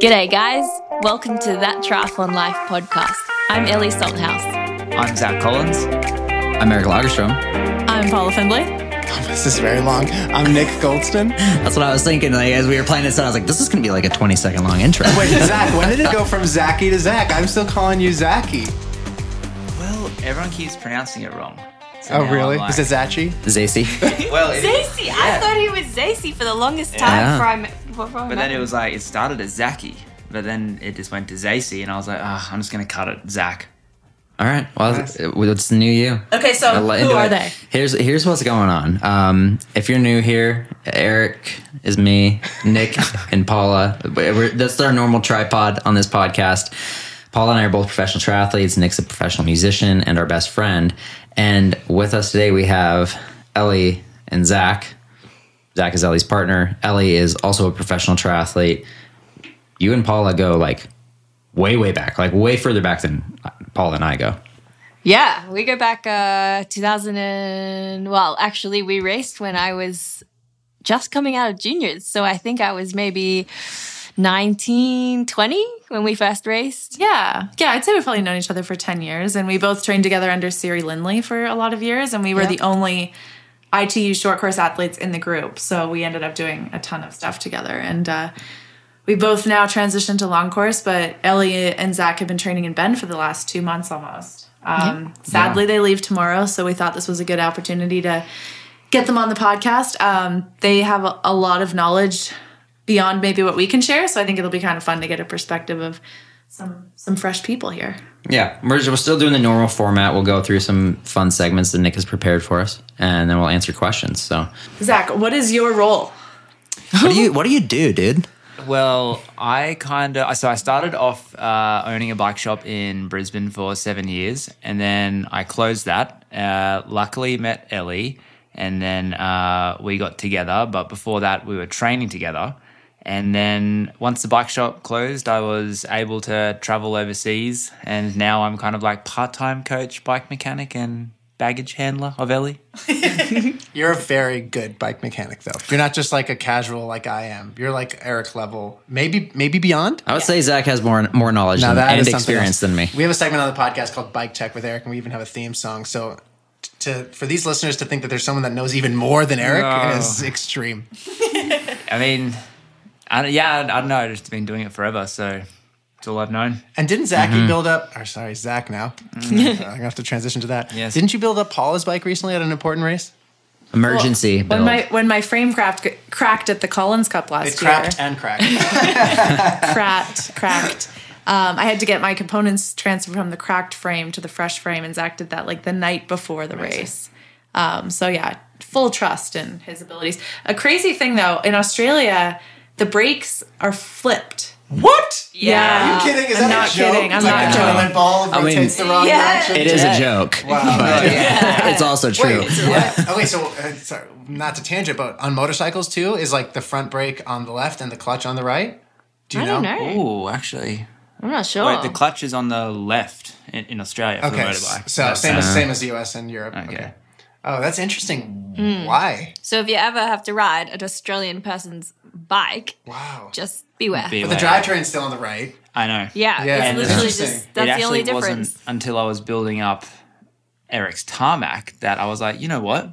G'day, guys. Welcome to That Triathlon Life podcast. I'm Ellie Salthouse. I'm Zac Collins. I'm Eric Lagerstrom. I'm Paula Findlay. This is very long. I'm Nick Goldston. That's what I was thinking. Like as we were playing this out, I was like, "This is gonna be like a 20 second long intro." Wait, Zac, when did it go from Zachy to Zach? I'm still calling you Zachy. Well, everyone keeps pronouncing it wrong. So Oh, really? Like- Is it Zachy? Zacy. Well, it, Zacy. I thought he was Zacy for the longest time Yeah. before I met. But then it was like it started as Zachy, but then it just went to Zacy, and I was like, ah, I'm just gonna cut it Zac. All right. Well, Nice. it's the new you. Okay, so who are it. they? Here's here's what's going on. Um, if you're new here, Eric is me, Nick and Paula. We're, that's our normal tripod on this podcast. Paula and I are both professional triathletes. Nick's a professional musician and our best friend. And with us today, we have Ellie and Zac. Zac is Ellie's partner. Ellie is also a professional triathlete. You and Paula go like way, way back, like way further back than Paula and I go. yeah, we go back uh 2000 and well, actually, we raced when I was just coming out of juniors, so I think I was maybe 19, 20 when we first raced. Yeah, yeah. I'd say we've probably known each other for ten years, and we both trained together under Siri Lindley for a lot of years, and we were Yeah. the only ITU short course athletes in the group. So we ended up doing a ton of stuff together, and uh, we both now transitioned to long course. But Ellie and Zach have been training in Bend for the last two months almost. Um, Sadly, they leave tomorrow, so we thought this was a good opportunity to get them on the podcast. Um, they have a, a lot of knowledge beyond maybe what we can share, so I think it'll be kind of fun to get a perspective of some some fresh people here. Yeah, we're, we're still doing the normal format. We'll go through some fun segments that Nick has prepared for us, and then we'll answer questions. So, Zac, what is your role? What do you What do you do, dude? Well, I kind of so I started off uh, owning a bike shop in Brisbane for seven years, and then I closed that. Uh, luckily, met Ellie, and then uh, we got together. But before that, we were training together. And then once the bike shop closed, I was able to travel overseas, and now I'm kind of like part-time coach, bike mechanic, and baggage handler of Ellie. You're a very good bike mechanic, though. You're not just like a casual like I am. You're like Eric level, maybe maybe beyond. I would say Zac has more more knowledge Now and, and experience else. than me. We have a segment on the podcast called Bike Tech with Eric, and we even have a theme song. So, to for these listeners to think that there's someone that knows even more than Eric No. is extreme. I mean, I, yeah, I, I don't know. I've just been doing it forever, so it's all I've known. And didn't Zachy Mm-hmm. build up? Or sorry, Zac. Now I'm gonna have to transition to that. Yes. Didn't you build up Paula's bike recently at an important race? Emergency When build. my when my frame cracked cracked at the Collins Cup last year. It cracked year, and cracked. cracked, cracked. Um, I had to get my components transferred from the cracked frame to the fresh frame, and Zac did that like the night before the race. Um, so yeah, full trust in his abilities. A crazy thing though, in Australia, the brakes are flipped. what? Yeah. Are you kidding? Is I'm that not a joke? kidding. I'm It's like not the kidding. tournament ball I mean, rotates the wrong Yeah. direction. it is a joke, Wow. but it's also true. Wait, what? okay, so uh, sorry, not to tangent, but on motorcycles too, is like the front brake on the left and the clutch on the right. Do you I don't know. Oh, actually, I'm not sure. wait, the clutch is on the left in, in Australia for Okay, the motorbike. so same as uh, same as the U.S. and Europe. Okay. Okay. Oh, that's interesting. Hmm. Why? so if you ever have to ride an Australian person's bike, Wow. just beware. Be But the drivetrain's still on the right. I know. Yeah, Yeah, it's and literally interesting. just it that's the only difference. wasn't until I was building up Eric's tarmac that I was like, you know what?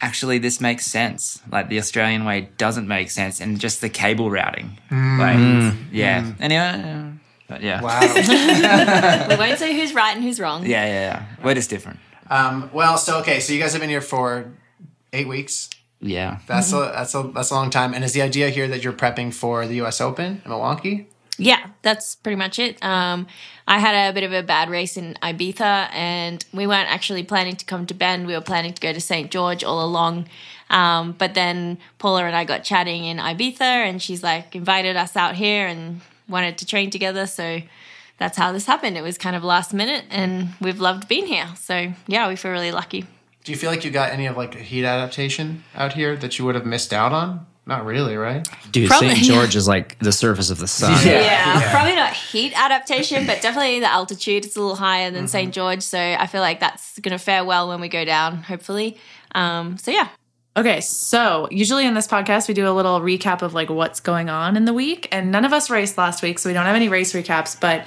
Actually, this makes sense. Like the Australian way doesn't make sense, and just the cable routing. Like, yeah. Anyway, uh, but yeah. Wow. We won't say who's right and who's wrong. Yeah, yeah, yeah. We're just different. um, well, so okay, so you guys have been here for eight weeks. Yeah. That's a that's a that's a long time. And is the idea here that you're prepping for the U.S. Open in Milwaukee? Yeah, that's pretty much it. Um, I had a bit of a bad race in Ibiza, and we weren't actually planning to come to Bend. We were planning to go to St. George all along. Um, but then Paula and I got chatting in Ibiza, and she's like invited us out here and wanted to train together. So that's how this happened. It was kind of last minute, and we've loved being here. So yeah, we feel really lucky. Do you feel like you got any of like a heat adaptation out here that you would have missed out on? Not really, right? Dude, Probably- St. George is like the surface of the sun. Yeah. Yeah, probably not heat adaptation, but definitely the altitude. It's a little higher than Mm-hmm. St. George, so I feel like that's going to fare well when we go down, hopefully. Um, so yeah, Okay, so usually in this podcast we do a little recap of like what's going on in the week, and none of us raced last week, so we don't have any race recaps. But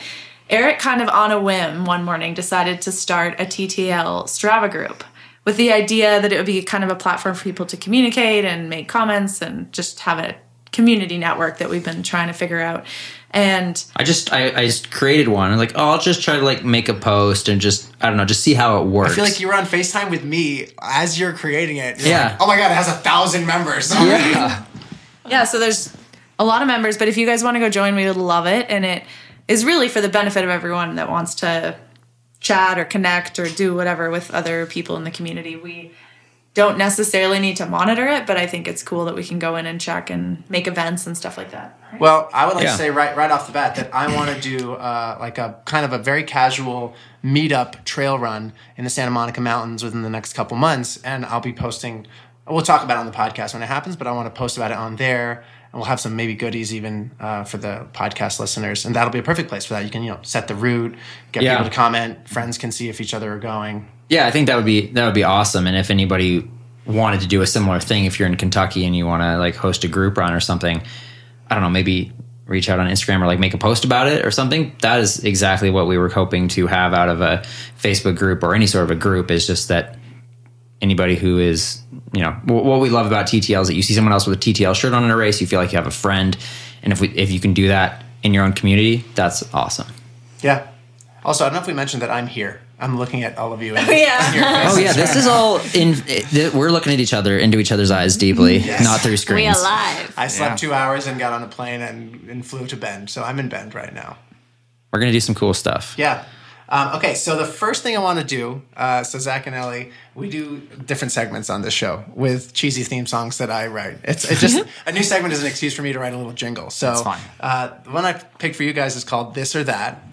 Eric, kind of on a whim, one morning decided to start a TTL Strava group with the idea that it would be kind of a platform for people to communicate and make comments and just have a community network that we've been trying to figure out. And I just I, I just created one. I'm like, oh, I'll just try to like make a post and just I don't know, just see how it works. I feel like you were on FaceTime with me as you're creating it. You're Yeah. like, oh my god, it has a thousand members. yeah. Yeah, so there's a lot of members, but if you guys want to go join, we would love it. And it is really for the benefit of everyone that wants to chat or connect or do whatever with other people in the community. We don't necessarily need to monitor it, but I think it's cool that we can go in and check and make events and stuff like that. Well, I would like Yeah. to say right right off the bat that I want to do uh, like a kind of a very casual meetup trail run in the Santa Monica Mountains within the next couple months, and I'll be posting. We'll talk about it on the podcast when it happens, but I want to post about it on there, and we'll have some maybe goodies even uh, for the podcast listeners, and that'll be a perfect place for that. You can you know set the route, get Yeah. people to comment, friends can see if each other are going. Yeah, I think that would be that would be awesome. And if anybody wanted to do a similar thing, if you're in Kentucky and you want to like host a group run or something, I don't know, maybe reach out on Instagram or like make a post about it or something. That is exactly what we were hoping to have out of a Facebook group or any sort of a group. Is just that anybody who is, you know, wh- what we love about TTL is that you see someone else with a TTL shirt on in a race, you feel like you have a friend, and if we if you can do that in your own community, that's awesome. Yeah. Also, I don't know if we mentioned that I'm here. I'm looking at all of you. And Yeah. your Oh yeah, this is all in. It, we're looking at each other into each other's eyes deeply, not through We screens. are live. I slept Yeah. two hours and got on a plane and, and flew to Bend. So I'm in Bend right now. We're gonna do some cool stuff. Yeah. Um, okay, so the first thing I want to do, uh, so Zach and Ellie, we do different segments on this show with cheesy theme songs that I write. It's, it's just a new segment is an excuse for me to write a little jingle. So That's fine. Uh, the one I picked for you guys is called "This or That."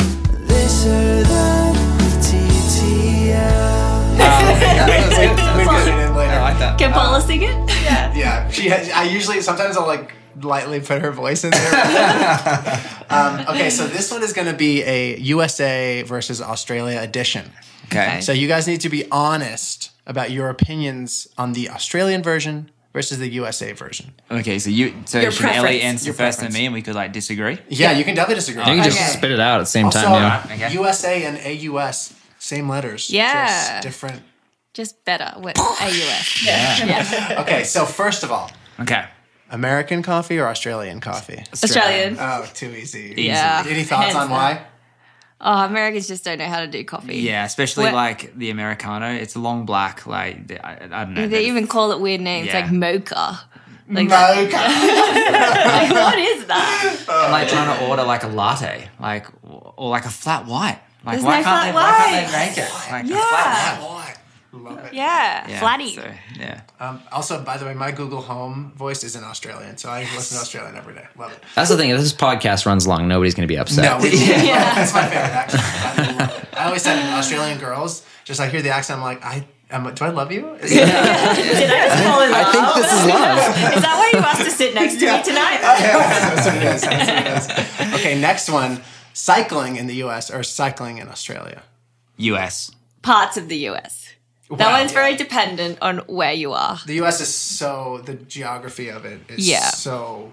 This or that TTL. we, we put it in later. that. Can Paula sing it? Yeah, she. Has, I usually sometimes I'll like lightly put her voice in there. um, okay, so this one is going to be a USA versus Australia edition. Okay. So you guys need to be honest about your opinions on the Australian version versus the USA version. Okay, so you so Your should Ellie preference. answer Your first than me, and we could like disagree. Yeah, you can definitely disagree. You can just Okay. spit it out at the same also, time. Yeah. Okay. USA and AUS, same letters. Yeah. Just different. Just better with AUS. Yeah. Okay, so first of all, Okay. American coffee or Australian coffee? Australian. Oh, too easy. Yeah. Any thoughts Hands on down. why? Oh, Americans just don't know how to do coffee. Yeah, especially What- like the Americano. It's a long black. Like I, I don't know. They even call it weird names Yeah. like mocha. Like, Mocha. like, what is that? I'm like trying to order like a latte, like or like a flat white. Like There's why no can't flat they? Why can't they make it? Like a Yeah. flat Why? Love it. Yeah, white. Yeah, flatty. So, yeah. Um, also, by the way, my Google Home voice is in Australian, so I listen to Australian every day. Love it. That's the thing. If this podcast runs long, nobody's going to be upset. No, we, that's my favorite accent. I love it. I always said Australian girls, just I hear the accent, I'm like, I am. Do I love you? Is Did I just fall in love? I think this is love. Is that why you asked to sit next to me tonight? that's what. That's what it is. Okay, next one: cycling in the U.S. or cycling in Australia. U.S. Parts of the US. That Wow, one's yeah. very dependent on where you are. The U.S. is so the geography of it is Yeah. so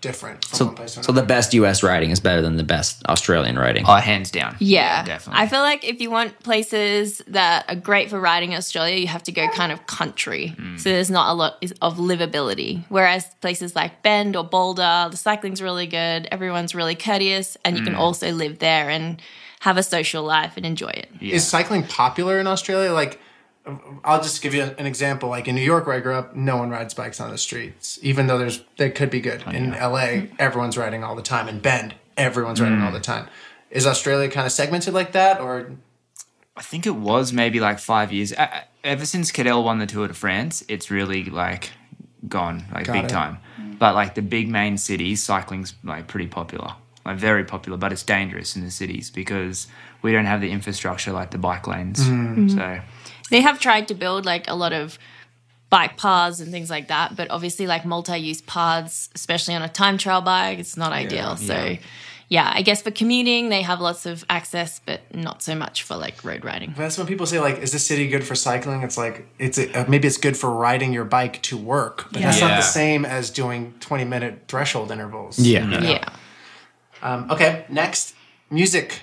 different from So, one place to so the best U.S. writing is better than the best Australian writing. Oh, hands down. Yeah, definitely. I feel like if you want places that are great for riding in Australia, you have to go kind of country. Mm. So there's not a lot of livability. Whereas places like Bend or Boulder, the cycling's really good. Everyone's really courteous, and you can mm. also live there and have a social life and enjoy it. Yeah. Is cycling popular in Australia? Like, I'll just give you an example. Like in New York, where I grew up, no one rides bikes on the streets, even though there's they could be good. Oh, in LA, everyone's riding all the time. In Bend, everyone's riding all mm. the time. Is Australia kind of segmented like that, or I think it was maybe like five years. Ever since Cadel won the Tour de France, it's really like gone like Got big it. time. Mm. But like the big main cities, cycling's like pretty popular, like very popular. But it's dangerous in the cities because we don't have the infrastructure like the bike lanes. Mm. Mm-hmm. So They have tried to build like a lot of bike paths and things like that, but obviously like multi-use paths, especially on a time trial bike, it's not ideal. So yeah. yeah, I guess for commuting they have lots of access, but not so much for like road riding. That's when people say like, "Is this city good for cycling?" It's like it's uh, maybe it's good for riding your bike to work, but that's not the same as doing twenty minute threshold intervals. Yeah. you know? Yeah. Um, okay, next, music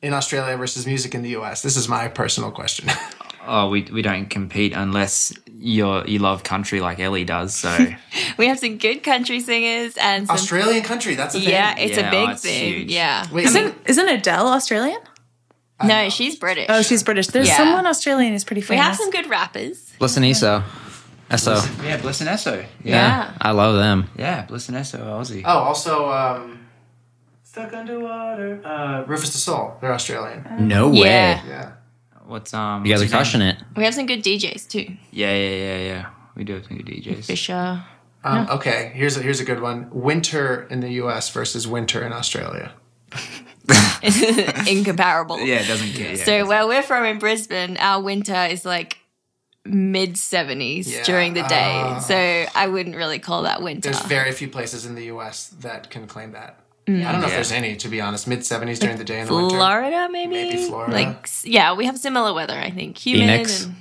in Australia versus music in the U.S. This is my personal question. Oh, we we don't compete unless you're you love country like Ellie does. So We have some good country singers and some Australian country, that's a thing. Yeah, it's Yeah, a big oh, it's thing. huge. Yeah. Wait, Isn't isn't Adele Australian? No, she's British. Oh, she's British. There's Yeah. someone Australian who's pretty famous. we have some good rappers. Bliss and ESO. ESO. yeah, Bliss and Eso. Yeah. I love them. yeah, Bliss and Eso, Aussie. Oh, also, um, Stuck Underwater. Uh, Rüfüs Du Sol. They're Australian. No way. Yeah. Yeah. What's um? You guys are what's his name? crushing it. We have some good DJs too. Yeah, yeah, yeah, yeah. We do have some good DJs. Fisher. Um, Okay, here's a, here's a good one. Winter in the U.S. versus winter in Australia. Incomparable. Yeah, it doesn't get. Yeah, So where we're from in Brisbane, our winter is like mid 70s Yeah. during the day. Ah. so I wouldn't really call that winter. There's very few places in the U.S. that can claim that. I don't know if there's any, to be honest. Mid 70s during the day in the winter. Florida, maybe? Maybe Florida. Like, yeah, we have similar weather, I think. Humid Phoenix. and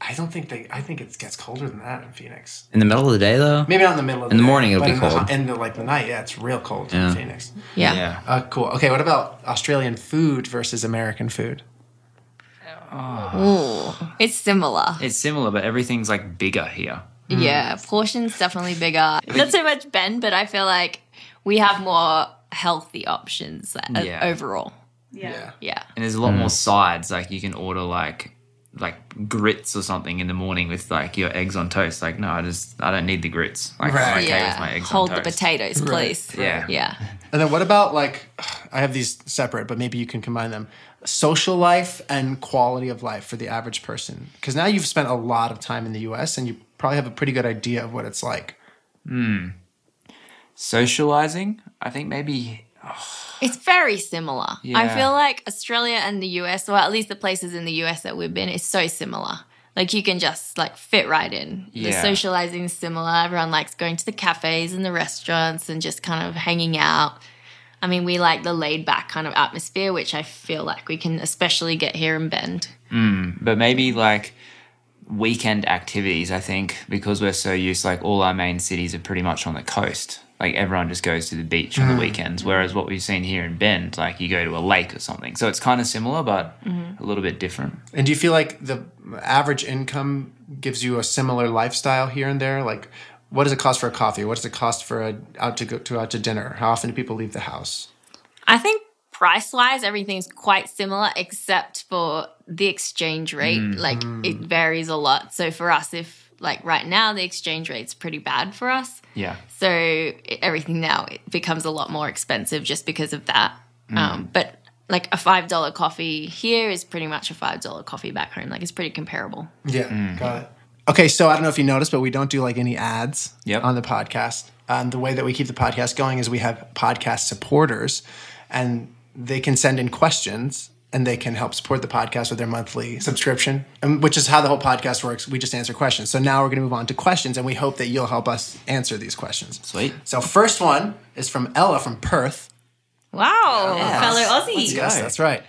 I don't think they. I think it gets colder than that in Phoenix. In the middle of the day, though? Maybe not in the middle of In the day, morning it'll be in the cold. ho- In the like the night, yeah, it's real cold Yeah. in Phoenix. yeah. yeah. Uh, cool. Okay, what about Australian food versus American food? Ooh, it's similar. It's similar, but everything's like bigger here. Yeah, portions definitely bigger. Not so much Bend, but I feel like we have more healthy options uh, Yeah. overall. Yeah. Yeah. And there's a lot more sides. Like you can order like like grits or something in the morning with like your eggs on toast. Like no, I just I don't need the grits. Like Right. I'm okay yeah. with my eggs Hold on the toast. potatoes, please. Yeah. Yeah. And then what about like I have these separate, but maybe you can combine them. Social life and quality of life for the average person. Because now you've spent a lot of time in the US and you probably have a pretty good idea of what it's like. Socializing, I think maybe It's very similar. I feel like Australia and the US, or at least the places in the US that we've been, is so similar. Like you can just like fit right in. The socializing is similar. Everyone likes going to the cafes and the restaurants and just kind of hanging out. I mean, we like the laid back kind of atmosphere, which I feel like we can especially get here in Bend. Mm, but maybe like weekend activities i think because we're so used like all our main cities are pretty much on the coast like everyone just goes to the beach on the mm. weekends whereas what we've seen here in bend like you go to a lake or something so it's kind of similar but mm-hmm. a little bit different And do you feel like the average income gives you a similar lifestyle here and there? Like what does it cost for a coffee? What does it cost for a out to go to out to dinner? How often do people leave the house? I think price wise, everything's quite similar except for the exchange rate. Mm. Like it mm. varies a lot. So for us, if like right now the exchange rate's pretty bad for us, yeah so everything now it becomes a lot more expensive just because of that. Um, but like a five dollar coffee here is pretty much a five dollar coffee back home. Like it's pretty comparable. Yeah, got it. Okay, so I don't know if you noticed, but we don't do like any ads Yep. on the podcast. Um, the way that we keep the podcast going is we have podcast supporters, and they can send in questions and they can help support the podcast with their monthly subscription, um, which is how the whole podcast works. We just answer questions. So now we're going to move on to questions, and we hope that you'll help us answer these questions. sweet So first one is from Ella from Perth. Wow, fellow Aussie. Yes, that's right.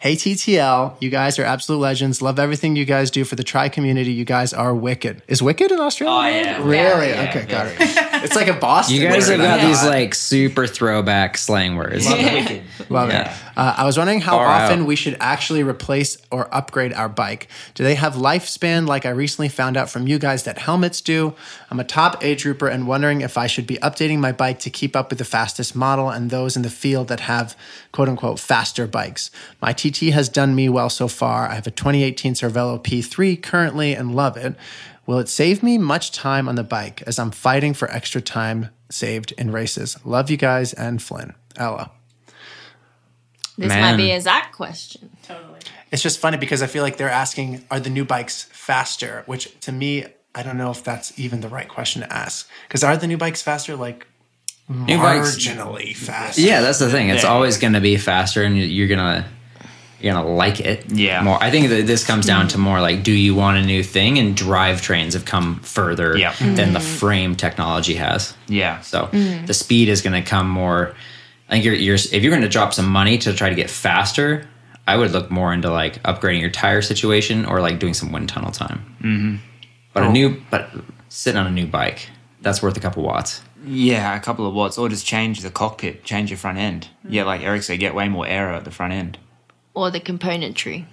Hey TTL, you guys are absolute legends. Love everything you guys do for the tri community. You guys are wicked. Is wicked in Australia? Oh, yeah. Really? Yeah, okay, got very. it. It's like a Boston. You guys have got I these like super throwback slang words. wicked Love Yeah. it. Uh, I was wondering how Far often out. we should actually replace or upgrade our bike. Do they have lifespan like I recently found out from you guys that helmets do? I'm a top age grouper and wondering if I should be updating my bike to keep up with the fastest model and those in the field that have quote unquote faster bikes. My TT has done me well so far. I have a 2018 Cervelo P3 currently and love it. Will it save me much time on the bike as I'm fighting for extra time saved in races? Love you guys and Flynn. Ella. This Man. might be a Zac question. Totally. It's just funny because I feel like they're asking, are the new bikes faster? Which to me, I don't know if that's even the right question to ask. Because are the new bikes faster? Like New bikes- marginally faster. Yeah, that's the thing. It's Yeah. always going to be faster, and you're gonna you're gonna like it. Yeah. more. I think that this comes down to mm-hmm. more like, do you want a new thing? And drivetrains have come further Yeah. than the mm-hmm. frame technology has. yeah So mm-hmm. the speed is going to come more I think you're, you're if you're going to drop some money to try to get faster, I would look more into like upgrading your tire situation or like doing some wind tunnel time. Mm-hmm. But a new, but sitting on a new bike, that's worth a couple watts. Yeah, a couple of watts, or just change the cockpit, change your front end. Yeah, like Eric said, get way more aero at the front end. Or the componentry.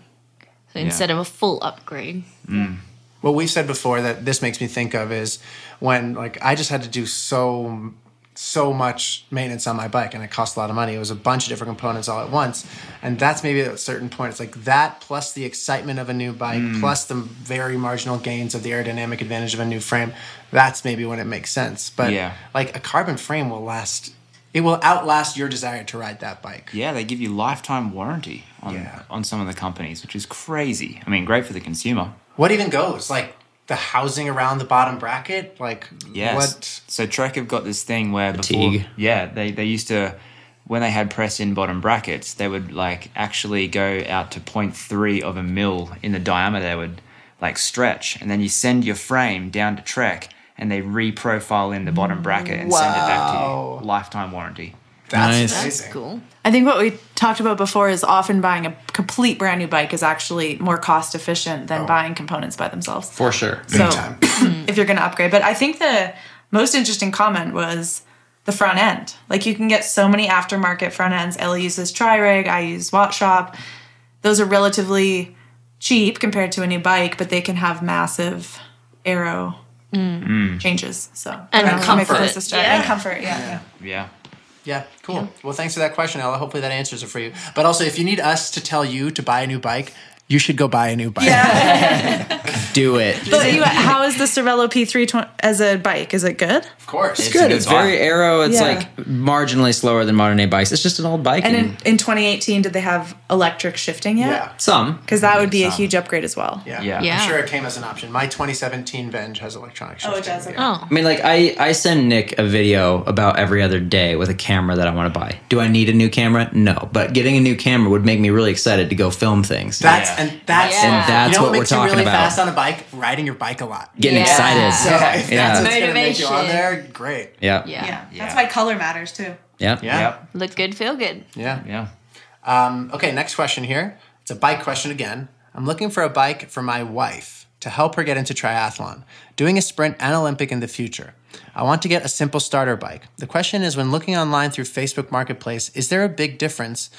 So instead of a full upgrade. Mm. what we've said before that this makes me think of is when like I just had to do so so much maintenance on my bike and it cost a lot of money. It was a bunch of different components all at once. And that's maybe at a certain point. It's like that plus the excitement of a new bike, mm. plus the very marginal gains of the aerodynamic advantage of a new frame. That's maybe when it makes sense. But Yeah. like a carbon frame will last it will outlast your desire to ride that bike. Yeah, they give you lifetime warranty on Yeah. on some of the companies, which is crazy. I mean, great for the consumer. What even goes? Like the housing around the bottom bracket? Like Yes. what So Trek have got this thing where Fatigue. before, yeah, they they used to when they had press in bottom brackets, they would like actually go out to 0.3 of a mil in the diameter. They would like stretch, and then you send your frame down to Trek, and they reprofile in the bottom bracket and send it back to you. Lifetime warranty. that's Nice. That's cool. I think what we talked about before is often buying a complete brand new bike is actually more cost efficient than buying components by themselves. For sure. So if you're going to upgrade, but I think the most interesting comment was the front end. Like you can get so many aftermarket front ends. Ellie uses Tri-Rig, I use Watt Shop. Those are relatively cheap compared to a new bike, but they can have massive aero changes. So And That makes comfort. sense. Yeah. and comfort. Yeah. Yeah. Yeah, cool. Well, thanks for that question, Ella. Hopefully that answers it for you. But also, if you need us to tell you to buy a new bike, you should go buy a new bike. Yeah. Do it. But you, how is the Cervelo P3 as a bike? Is it good? Of course. It's Good. It's bike. very aero. It's Yeah. like marginally slower than modern day bikes. It's just an old bike. And And, in, in 2018, did they have electric shifting yet? Yeah. some. Because that would be a huge upgrade as well. Yeah. Yeah. Yeah. I'm sure it came as an option. My 2017 Venge has electronic shifting. Oh, it does, okay. Yeah. Oh. I mean, like I, I send Nick a video about every other day with a camera that I want to buy. Do I need a new camera? No, but getting a new camera would make me really excited to go film things. That's Yeah. And that's Yeah. And that's you know what we're makes you talking really about. fast on a bike? Riding your bike a lot. Getting Yeah. excited. So if Yeah. that's what's gonna make you on there, great. yeah. Yeah. Yeah. Yeah. That's why color matters too. Yeah. Yeah. Yep. Look good, feel good. Yeah. Yeah. Um, okay, next question here. It's a bike question again. I'm looking for a bike for my wife to help her get into triathlon, doing a sprint and Olympic in the future. I want to get a simple starter bike. The question is when looking online through Facebook Marketplace, is there a big difference,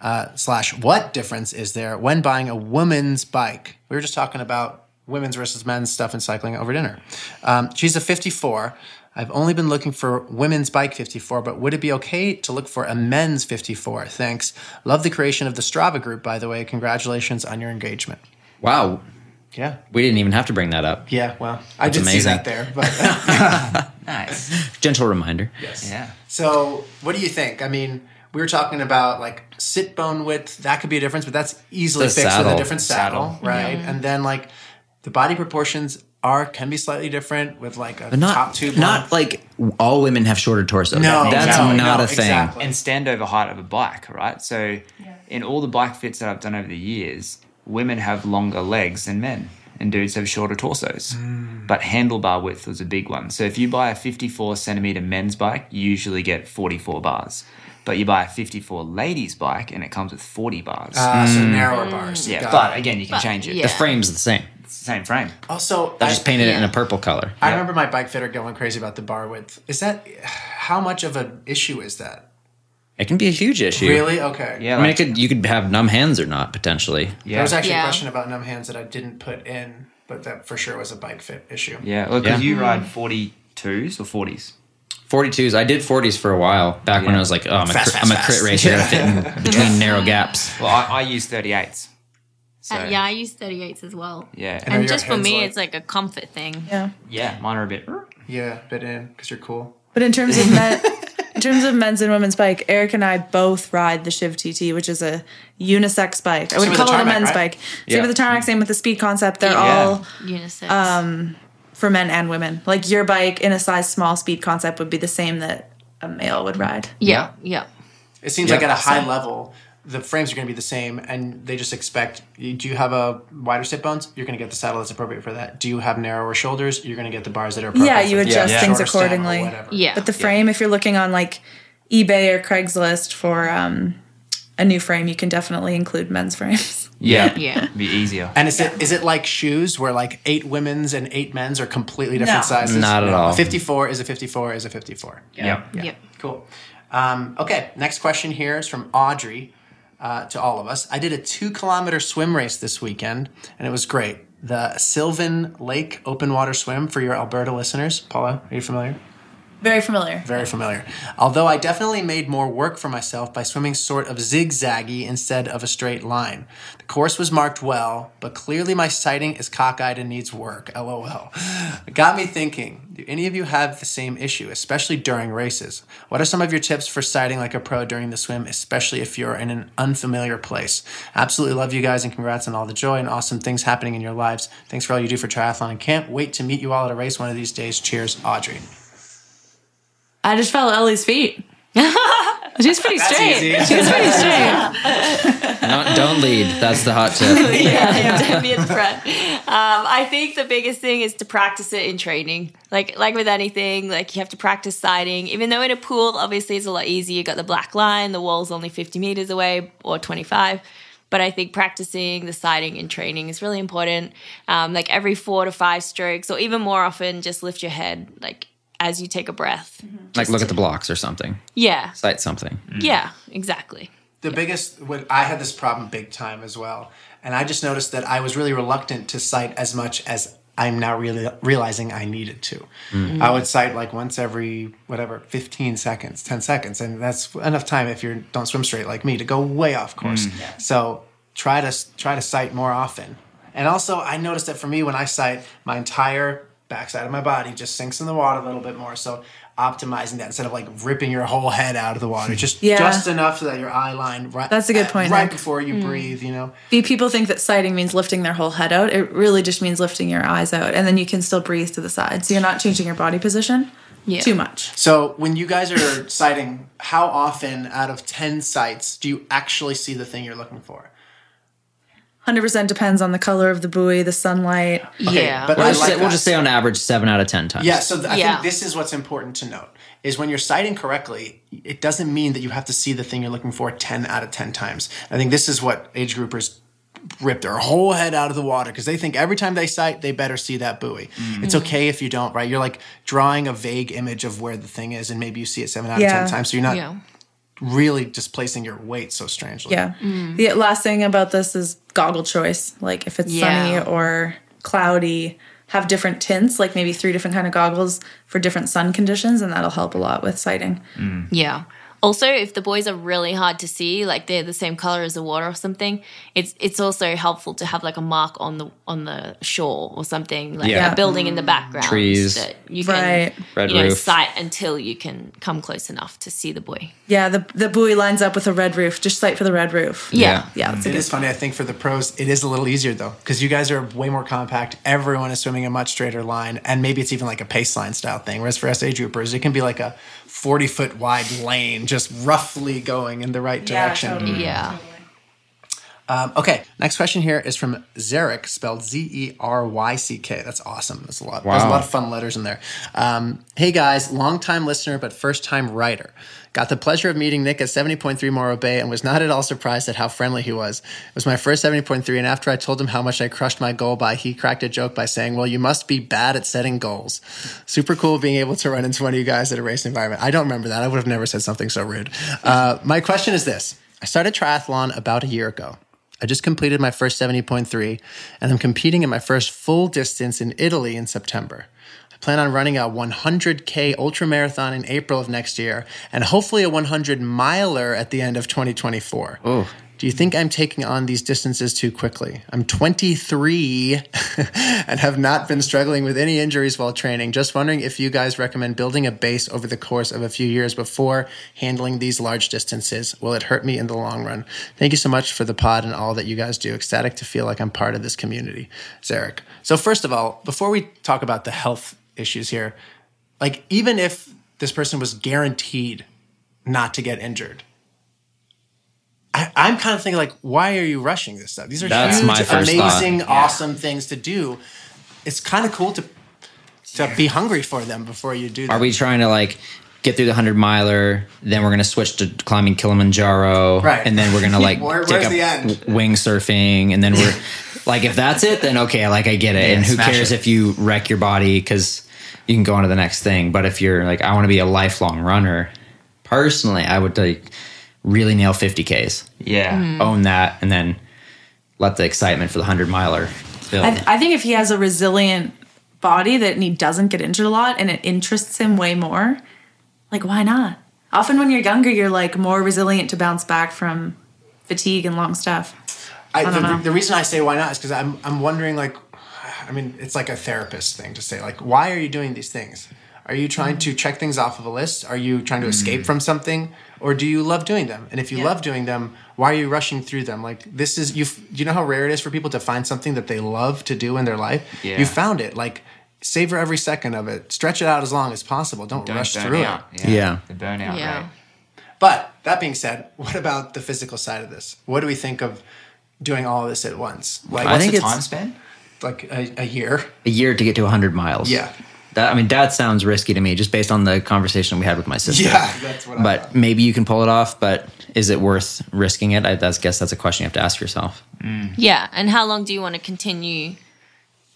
uh, slash, what difference is there when buying a woman's bike? We were just talking about women's versus men's stuff in cycling over dinner. Um, she's a 54. I've only been looking for women's bike 54, but would it be okay to look for a men's 54? Thanks. Love the creation of the Strava group, by the way. Congratulations on your engagement. Wow. Yeah. We didn't even have to bring that up. Yeah, well, I That's did see amazing. that there. But Nice. Gentle reminder. Yes. Yeah. so, what do you think? I mean, we were talking about like sit bone width. That could be a difference, but that's easily The fixed with a different saddle, Saddle. right? And then like the body proportions are can be slightly different with like a But not top tube. not one. like all women have shorter torsos. No, that's no, not no, a thing. exactly. and stand over height of a bike, right? So, in all the bike fits that I've done over the years, women have longer legs than men, and dudes have shorter torsos. Mm. But handlebar width was a big one. So, if you buy a 54 centimeter men's bike, you usually get 44 bars. But you buy a 54 ladies bike, and it comes with 40 bars. uh, so narrower bars. yeah, Got but it. again, you can But, change it. yeah. The frame's the same. It's the same frame. also I I- just painted it in a purple color. I remember my bike fitter going crazy about the bar width. Is that how much of an issue is that? It can be a huge issue. Really? Okay. Yeah, I mean, like- it could you could have numb hands or not potentially. yeah. There was actually a question about numb hands that I didn't put in, but that for sure was a bike fit issue. yeah, look, because Yeah. you ride 42s or 40s. 42s. I did 40s for a while back when I was like, oh, I'm a, Fast, crit, fast, I'm a crit racer. I gotta fit in between narrow gaps. Well, I, I use 38s. So, Uh, yeah, I use 38s as well. Yeah. are And just for me, like- it's like a comfort thing. Yeah. Yeah, mine are a bit. Yeah, bit in because you're cool. But in terms of men, in terms of men's and women's bike, Eric and I both ride the Shiv TT, which is a unisex bike. I wouldn't call the it a men's right? bike. Same Yeah. with the tarmac, same with the speed concept. They're Yeah. all Unisex. For men and women. Like your bike in a size small speed concept would be the same that a male would ride. yeah, yeah. It seems Yeah. like at a high level, the frames are going to be the same, and they just expect. Do you have a wider sit bones? You're going to get the saddle that's appropriate for that. Do you have narrower shoulders? You're going to get the bars that are appropriate. Yeah, you for adjust the things shorter stem or accordingly. whatever. Yeah. But the frame, if you're looking on like eBay or Craigslist for um, a new frame, you can definitely include men's frames. Yeah, Yeah. be easier. And is it is it like shoes where like eight women's and eight men's are completely different No. sizes? Not at all. A 54 is a 54 is a 54. yeah. Yep. Cool. Um, okay, next question here is from Audrey uh, to all of us. I did a two kilometer swim race this weekend, and it was great. The Sylvan Lake Open Water Swim for your Alberta listeners. Paula, are you familiar? Very familiar. Very familiar. Although I definitely made more work for myself by swimming sort of zigzaggy instead of a straight line. The course was marked well, but clearly my sighting is cockeyed and needs work. LOL. It got me thinking do any of you have the same issue, especially during races? What are some of your tips for sighting like a pro during the swim, especially if you're in an unfamiliar place? Absolutely love you guys and congrats on all the joy and awesome things happening in your lives. Thanks for all you do for triathlon and can't wait to meet you all at a race one of these days. Cheers, Audrey. I just fell at Ellie's feet. She's pretty straight. easy. She's pretty straight. Don't, don't lead. That's the hot tip. yeah, don't be in front. Um, I think the biggest thing is to practice it in training. Like like with anything, like you have to practice sighting. Even though in a pool, obviously it's a lot easier. You got the black line, the wall's only 50 meters away or 25. But I think practicing the sighting in training is really important. Um, like every four to five strokes, or even more often, just lift your head like as you take a breath. Mm-hmm. Like look at the blocks or something. Yeah, Sight something. Mm. yeah, exactly. the biggest what i had this problem big time as well. And i just noticed that i was really reluctant to sight as much as i'm now really realizing i needed to. Mm. I would sight like once every whatever 15 seconds 10 seconds. And that's enough time if you don't swim straight like me to go way off course. Mm. So try to try to sight more often. And also i noticed that for me when i sight my entire backside of my body just sinks in the water a little bit more so optimizing that instead of like ripping your whole head out of the water just Yeah. just enough so that your eye line right That's a good uh, point, right Nick. before you hmm. breathe you know Be- People think that sighting means lifting their whole head out. It really just means lifting your eyes out, and then you can still breathe to the side. So you're not changing your body position Yeah. too much. so when you guys are sighting how often out of 10 sights do you actually see the thing you're looking for Hundred percent depends on the color of the buoy, the sunlight. Okay, yeah. but We'll I just, like say, we'll just say on average seven out of ten times. Yeah, so th- I Yeah. think this is what's important to note is when you're sighting correctly, it doesn't mean that you have to see the thing you're looking for 10 out of 10 times. I think this is what age groupers rip their whole head out of the water because they think every time they sight, they better see that buoy. Mm-hmm. It's okay if you don't, right? You're like drawing a vague image of where the thing is and maybe you see it 7 out Yeah. of 10 times. So you're not Yeah. Really displacing your weight so strangely. Yeah. Mm. The last thing about this is goggle choice. Like if it's Yeah. sunny or cloudy, have different tints, like maybe three different kind of goggles for different sun conditions, and that'll help a lot with sighting. Yeah. Also, if the buoys are really hard to see, like they're the same color as the water or something, it's it's also helpful to have like a mark on the on the shore or something, like Yeah. a building in the mm. background, Trees. that you can Right. Red you know roof. sight until you can come close enough to see the buoy. Yeah, the the buoy lines up with a red roof. Just sight for the red roof. Yeah. Yeah, that's a It good is funny. I think for the pros, it is a little easier though, because you guys are way more compact. Everyone is swimming a much straighter line, and maybe it's even like a pace line style thing. Whereas for age groupers, it can be like a forty foot wide lane, just roughly going in the right direction. totally. Mm. Yeah. Um, okay, next question here is from Zeryck, spelled Z E R Y C K. That's awesome. That's a lot. There's a lot of fun letters in there. Um, hey guys, long time listener but first time writer. Got the pleasure of meeting Nick at 70.3 Morro Bay and was not at all surprised at how friendly he was. It was my first 70.3, and after I told him how much I crushed my goal by, he cracked a joke by saying, Well, you must be bad at setting goals. Super cool being able to run into one of you guys at a race environment. I don't remember that. I would have never said something so rude. Uh, my question is this I started triathlon about a year ago. I just completed my first 70.3 and I'm competing in my first full distance in Italy in September. I plan on running a 100K ultra marathon in April of next year and hopefully a 100 miler at the end of 2024. Do you think I'm taking on these distances too quickly? I'm 23 and have not been struggling with any injuries while training. Just wondering if you guys recommend building a base over the course of a few years before handling these large distances. Will it hurt me in the long run? Thank you so much for the pod and all that you guys do. Ecstatic to feel like I'm part of this community. Zeryck. So, first of all, before we talk about the health issues here, like even if this person was guaranteed not to get injured, I, I'm kind of thinking like, why are you rushing this stuff? These are That's huge, amazing, thought. awesome things to do. It's kind of cool to to be hungry for them before you do that. Are we trying to like get through the hundred miler. Then we're gonna switch to climbing Kilimanjaro, Right. and then we're gonna like Where- take up end? wing surfing, and then we're like, if that's it, then okay, like I get it. Yeah, and who cares it. if you wreck your body because you can go on to the next thing. But if you're like, I want to be a lifelong runner, personally, I would like really nail fifty ks, Yeah. own that, and then let the excitement for the hundred miler build. I, th- I think if he has a resilient body that he doesn't get injured a lot and it interests him way more, like why not? Often when you're younger, you're like more resilient to bounce back from fatigue and long stuff. I, don't the, know. the reason I say why not is because I'm I'm wondering like, I mean, it's like a therapist thing to say like, why are you doing these things? Are you trying Mm. to check things off of a list? Are you trying to escape from something, or do you love doing them? And if you Yeah. love doing them, why are you rushing through them? Like this is you. You know how rare it is for people to find something that they love to do in their life? Yeah. You found it. Like savor every second of it. Stretch it out as long as possible. Don't, Don't rush burn through out. it. Yeah. The burnout Yeah. rate. But that being said, what about the physical side of this? What do we think of doing all of this at once? Like, I What's think the it's- time span? like a, a year. a year to get to 100 miles. Yeah. That I mean that sounds risky to me just based on the conversation we had with my sister. Yeah, that's what. But maybe you can pull it off, but is it worth risking it? I that's, guess that's a question you have to ask yourself. Mm. Yeah, and how long do you want to continue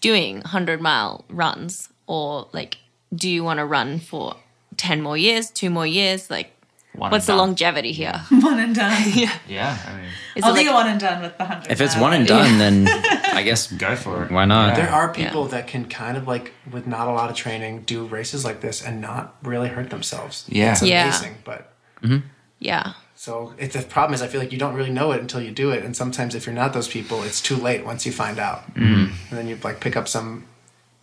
doing 100 mile runs? Or like, do you want to run for 10 more years, two more years? Like, One what's the done. longevity here? One and done. Yeah. Yeah. I mean, Is I'll it do like, a one and done with the hundred. If it's one and done, then I guess go for it. why not? there are people that can kind of like, with not a lot of training, do races like this and not really hurt themselves. Yeah. it's Yeah. amazing. But yeah. so it, the problem is, I feel like you don't really know it until you do it, and sometimes if you're not those people, it's too late once you find out, mm. and then you like pick up some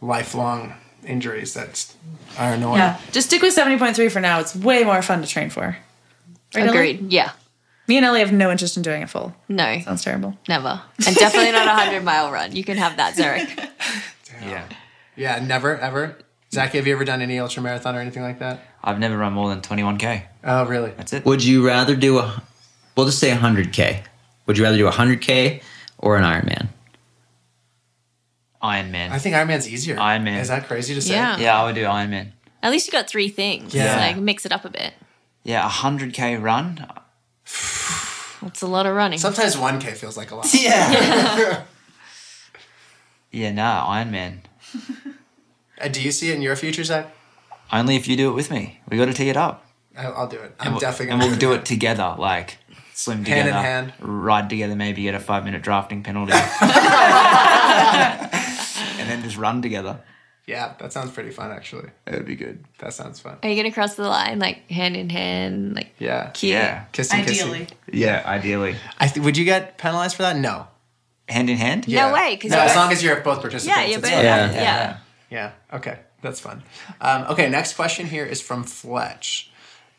lifelong injuries that's are annoying. Yeah, just stick with seventy point three for now. It's way more fun to train for. Right, Ellie? Agreed. Yeah. Me and Ellie have no interest in doing it full. No, Sounds terrible. never. And definitely not a 100 mile run. You can have that, Zeryck. Yeah. Yeah, never ever. Zac, have you ever done any ultra marathon or anything like that? I've never run more than 21k. Oh, really? That's it. Would you rather do a we'll just say 100k. Would you rather do a 100k or an Ironman? Iron Man. I think Iron Man's easier. Iron Man. Is that crazy to say? Yeah. yeah, I would do Iron Man. At least you got three things. Yeah. Like, mix it up a bit. Yeah, a 100k run. That's a lot of running. Sometimes 1K feels like a lot. Yeah. yeah, nah, Iron Man. Uh, do you see it in your future, Zac? Only if you do it with me. We got to tee it up. I'll, I'll do it. I'm and we'll, definitely and gonna we'll do it together, like swim together, Hand together, in hand. ride together, maybe get a five minute drafting penalty, and then just run together. Yeah, that sounds pretty fun, actually. It would be good. That sounds fun. Are you going to cross the line, like, hand in hand? Like, Yeah. cute? Yeah, Kissing, Ideally. kissing. yeah. Ideally, I th- would you get penalized for that? No. hand in hand. No way, 'cause no, you're as long as you're both participants. Yeah, you're it's both. fine. Yeah. Yeah. Yeah. Okay, that's fun. Um, okay, next question here is from Fletch.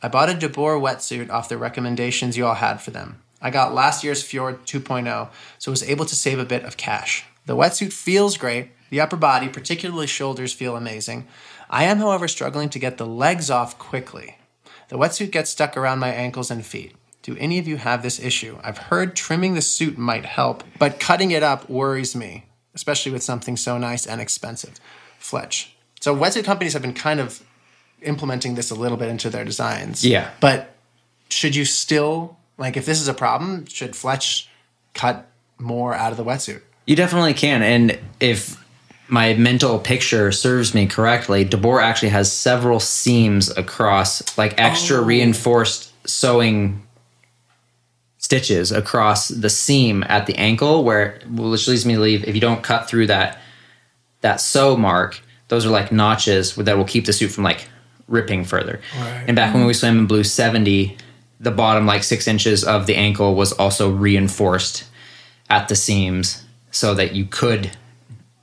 I bought a DeBoer wetsuit off the recommendations you all had for them. I got last year's Fjord 2.0, so was able to save a bit of cash. The wetsuit feels great. The upper body, particularly shoulders, feel amazing. I am, however, struggling to get the legs off quickly. The wetsuit gets stuck around my ankles and feet. Do any of you have this issue? I've heard trimming the suit might help, but cutting it up worries me, especially with something so nice and expensive. Fletch. So wetsuit companies have been kind of implementing this a little bit into their designs. Yeah. But should you still like if this is a problem, should Fletch cut more out of the wetsuit? You definitely can. And if my mental picture serves me correctly, DeBoer actually has several seams across, like extra Oh. reinforced sewing stitches across the seam at the ankle, where which leads me to leave. if you don't cut through that that sew mark, those are like notches that will keep the suit from like ripping further. Right. And back when we mm. swam in blue 70, the bottom like six inches of the ankle was also reinforced at the seams so that you could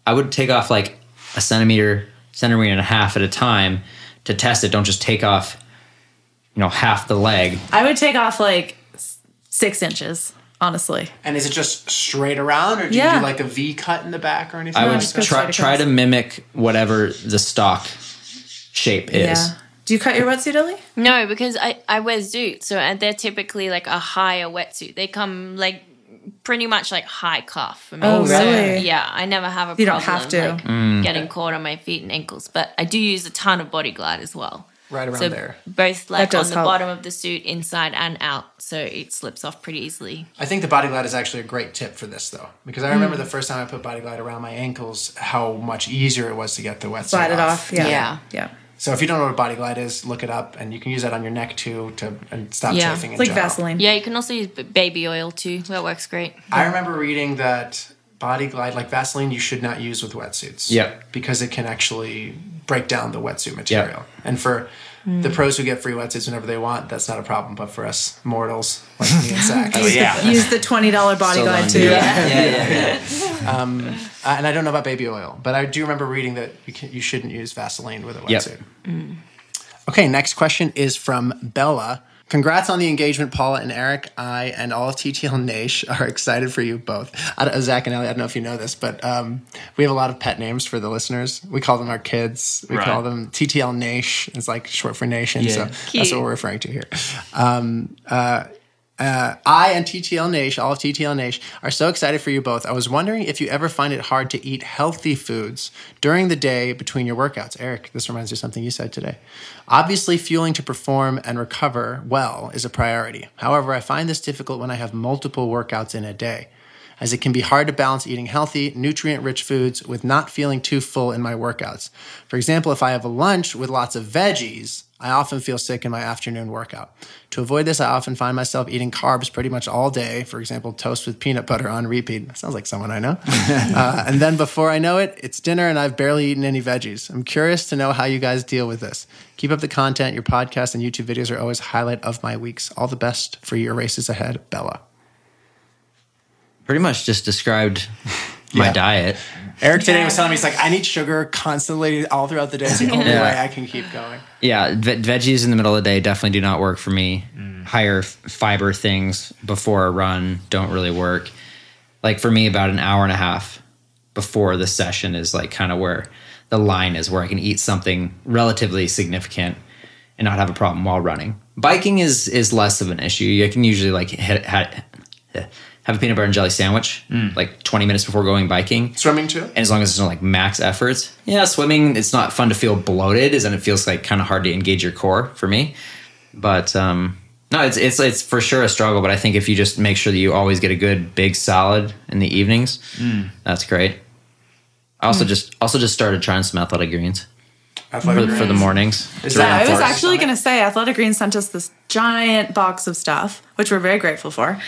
I would take off like a centimeter, centimeter and a half at a time to test it. Don't just take off, you know, half the leg. I would take off like six inches, honestly. And is it just straight around or do you do like a V cut in the back or anything? I would just try try to mimic whatever the stock shape is. Yeah. Do you cut your wetsuit, Ellie? No, because I, I wear zoots, so and they're typically like a higher wetsuit. They come like pretty much like high cuff for me. Oh, So, really? yeah, I never have a You don't problem have to. like, mm. getting caught on my feet and ankles, but I do use a ton of body glide as well. Right around so there. both like on the help. bottom of the suit, inside and out, so it slips off pretty easily. I think the body glide is actually a great tip for this though, because I remember mm. the first time I put body glide around my ankles, how much easier it was to get the wetsuit Slide it off. Yeah. Yeah. Yeah. So if you don't know what body glide is, look it up, and you can use that on your neck too to and stop Yeah. chafing. in Like general. Vaseline. Yeah, you can also use baby oil too. That works great. I remember reading that body glide, like Vaseline, you should not use with wetsuits. Yeah, Because it can actually break down the wetsuit material. And for the pros who get free wetsuits whenever they want, that's not a problem. But for us mortals like me and Zac, Oh, yeah. Use the twenty dollar body So glide too. dude. yeah, yeah, yeah. Uh, and I don't know about baby oil, but I do remember reading that you, can, you shouldn't use Vaseline with a Yep. wetsuit. Okay, next question is from Bella. Congrats on the engagement, Paula and Eric. I and all of TTL Nation are excited for you both. I Zac and Ellie, I don't know if you know this, but um, we have a lot of pet names for the listeners. We call them our kids. We Right. call them TTL Nation. It's like short for nation. Yeah. So that's what we're referring to here. Um, uh, uh, I and TTL Nation, all of TTL Nation, are so excited for you both. I was wondering if you ever find it hard to eat healthy foods during the day between your workouts. Eric, this reminds me of something you said today. Obviously, fueling to perform and recover well is a priority. However, I find this difficult when I have multiple workouts in a day, as it can be hard to balance eating healthy, nutrient rich foods with not feeling too full in my workouts. For example, if I have a lunch with lots of veggies, I often feel sick in my afternoon workout. To avoid this, I often find myself eating carbs pretty much all day. For example, toast with peanut butter on repeat. Sounds like someone I know. uh, and then before I know it, it's dinner and I've barely eaten any veggies. I'm curious to know how you guys deal with this. Keep up the content. Your podcast and YouTube videos are always highlight of my weeks. All the best for your races ahead, Bella. Pretty much just described my Yeah. diet. Eric today was telling me he's like, I need sugar constantly all throughout the day. It's the only Yeah. way I can keep going. Yeah, ve- veggies in the middle of the day definitely do not work for me. Mm. Higher f- fiber things before a run don't really work. Like for me, about an hour and a half before the session is like kind of where the line is, where I can eat something relatively significant and not have a problem while running. Biking is is less of an issue. You can usually like hit, ha- have a peanut butter and jelly sandwich mm. like 20 minutes before going biking. Swimming too? And as long as it's not like max efforts, yeah, swimming, it's not fun to feel bloated, is and it feels like kind of hard to engage your core for me. But um, no, it's it's it's for sure a struggle. But I think if you just make sure that you always get a good big salad in the evenings, mm. that's great. I also mm. just also just started trying some athletic greens for, Athletic for the mornings. Is that- Yeah, I was actually going to say Athletic Greens sent us this giant box of stuff, which we're very grateful for.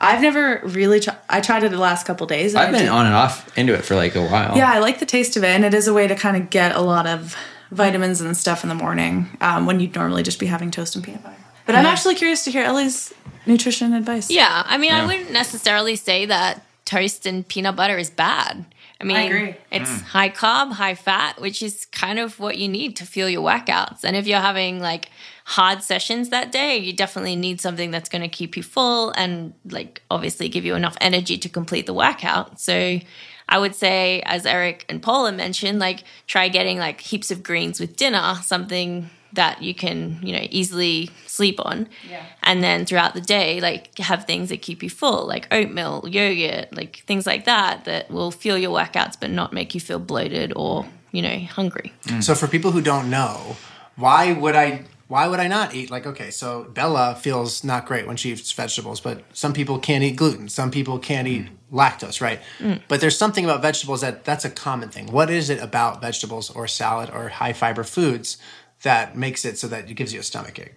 I've never really tried. I tried it the last couple days. and I've I been did- on and off into it for like a while. Yeah, I like the taste of it, and it is a way to kind of get a lot of vitamins and stuff in the morning um, when you'd normally just be having toast and peanut butter. But I'm actually curious to hear Ellie's nutrition advice. Yeah, I mean, Yeah. I wouldn't necessarily say that toast and peanut butter is bad. I mean, agree. it's high carb, high fat, which is kind of what you need to fuel your workouts. And if you're having like hard sessions that day, you definitely need something that's going to keep you full and like obviously give you enough energy to complete the workout. So I would say, as Eric and Paula mentioned, like try getting like heaps of greens with dinner, something that you can, you know, easily sleep on. Yeah. And then throughout the day, like have things that keep you full, like oatmeal, yogurt, like things like that, that will fuel your workouts but not make you feel bloated or, you know, hungry. So for people who don't know, why would I why would I not eat like okay, so Bella feels not great when she eats vegetables, but some people can't eat gluten, some people can't eat lactose, right? But there's something about vegetables that that's a common thing. What is it about vegetables or salad or high fiber foods that makes it so that it gives you a stomach ache?